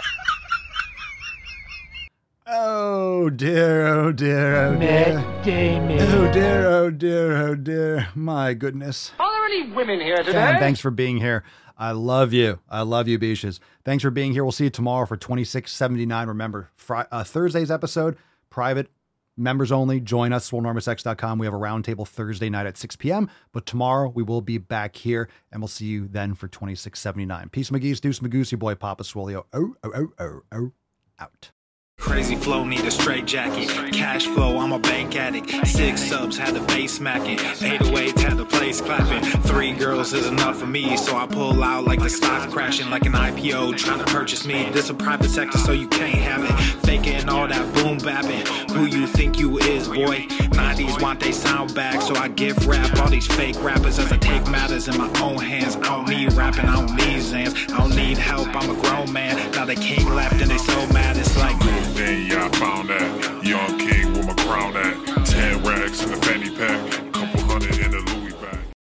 Oh dear, oh dear, oh dear. Oh dear, oh dear, oh dear. My goodness. Are there any women here today? Fam, thanks for being here. I love you. I love you, Beaches. Thanks for being here. We'll see you tomorrow for 2679. Remember, Fri uh, Thursday's episode, private, members only. Join us, swolenormousx.com. We have a roundtable Thursday night at 6 p.m. But tomorrow we will be back here and we'll see you then for 2679. Peace, McGee's, Deuce Magoose, your boy Papa Swolio. Oh, oh, oh, oh, oh, out. Crazy flow, need a straight jacket. Cash flow, I'm a bank addict. Six subs, had the bass smacking. 808, had the place clapping. Three girls is enough for me, so I pull out like the stock crashing, like an IPO trying to purchase me. This a private sector, so you can't have it. Faking all that boom bapping. Who you think you is, boy? 90s want they sound back, so I give rap all these fake rappers as I take matters in my own hands. I don't need rapping, I don't need Zans. I don't need help, I'm a grown man. Now they king left and they so mad. It's then yeah, I found that. Young king with my crown at. Ten racks in the fanny pack.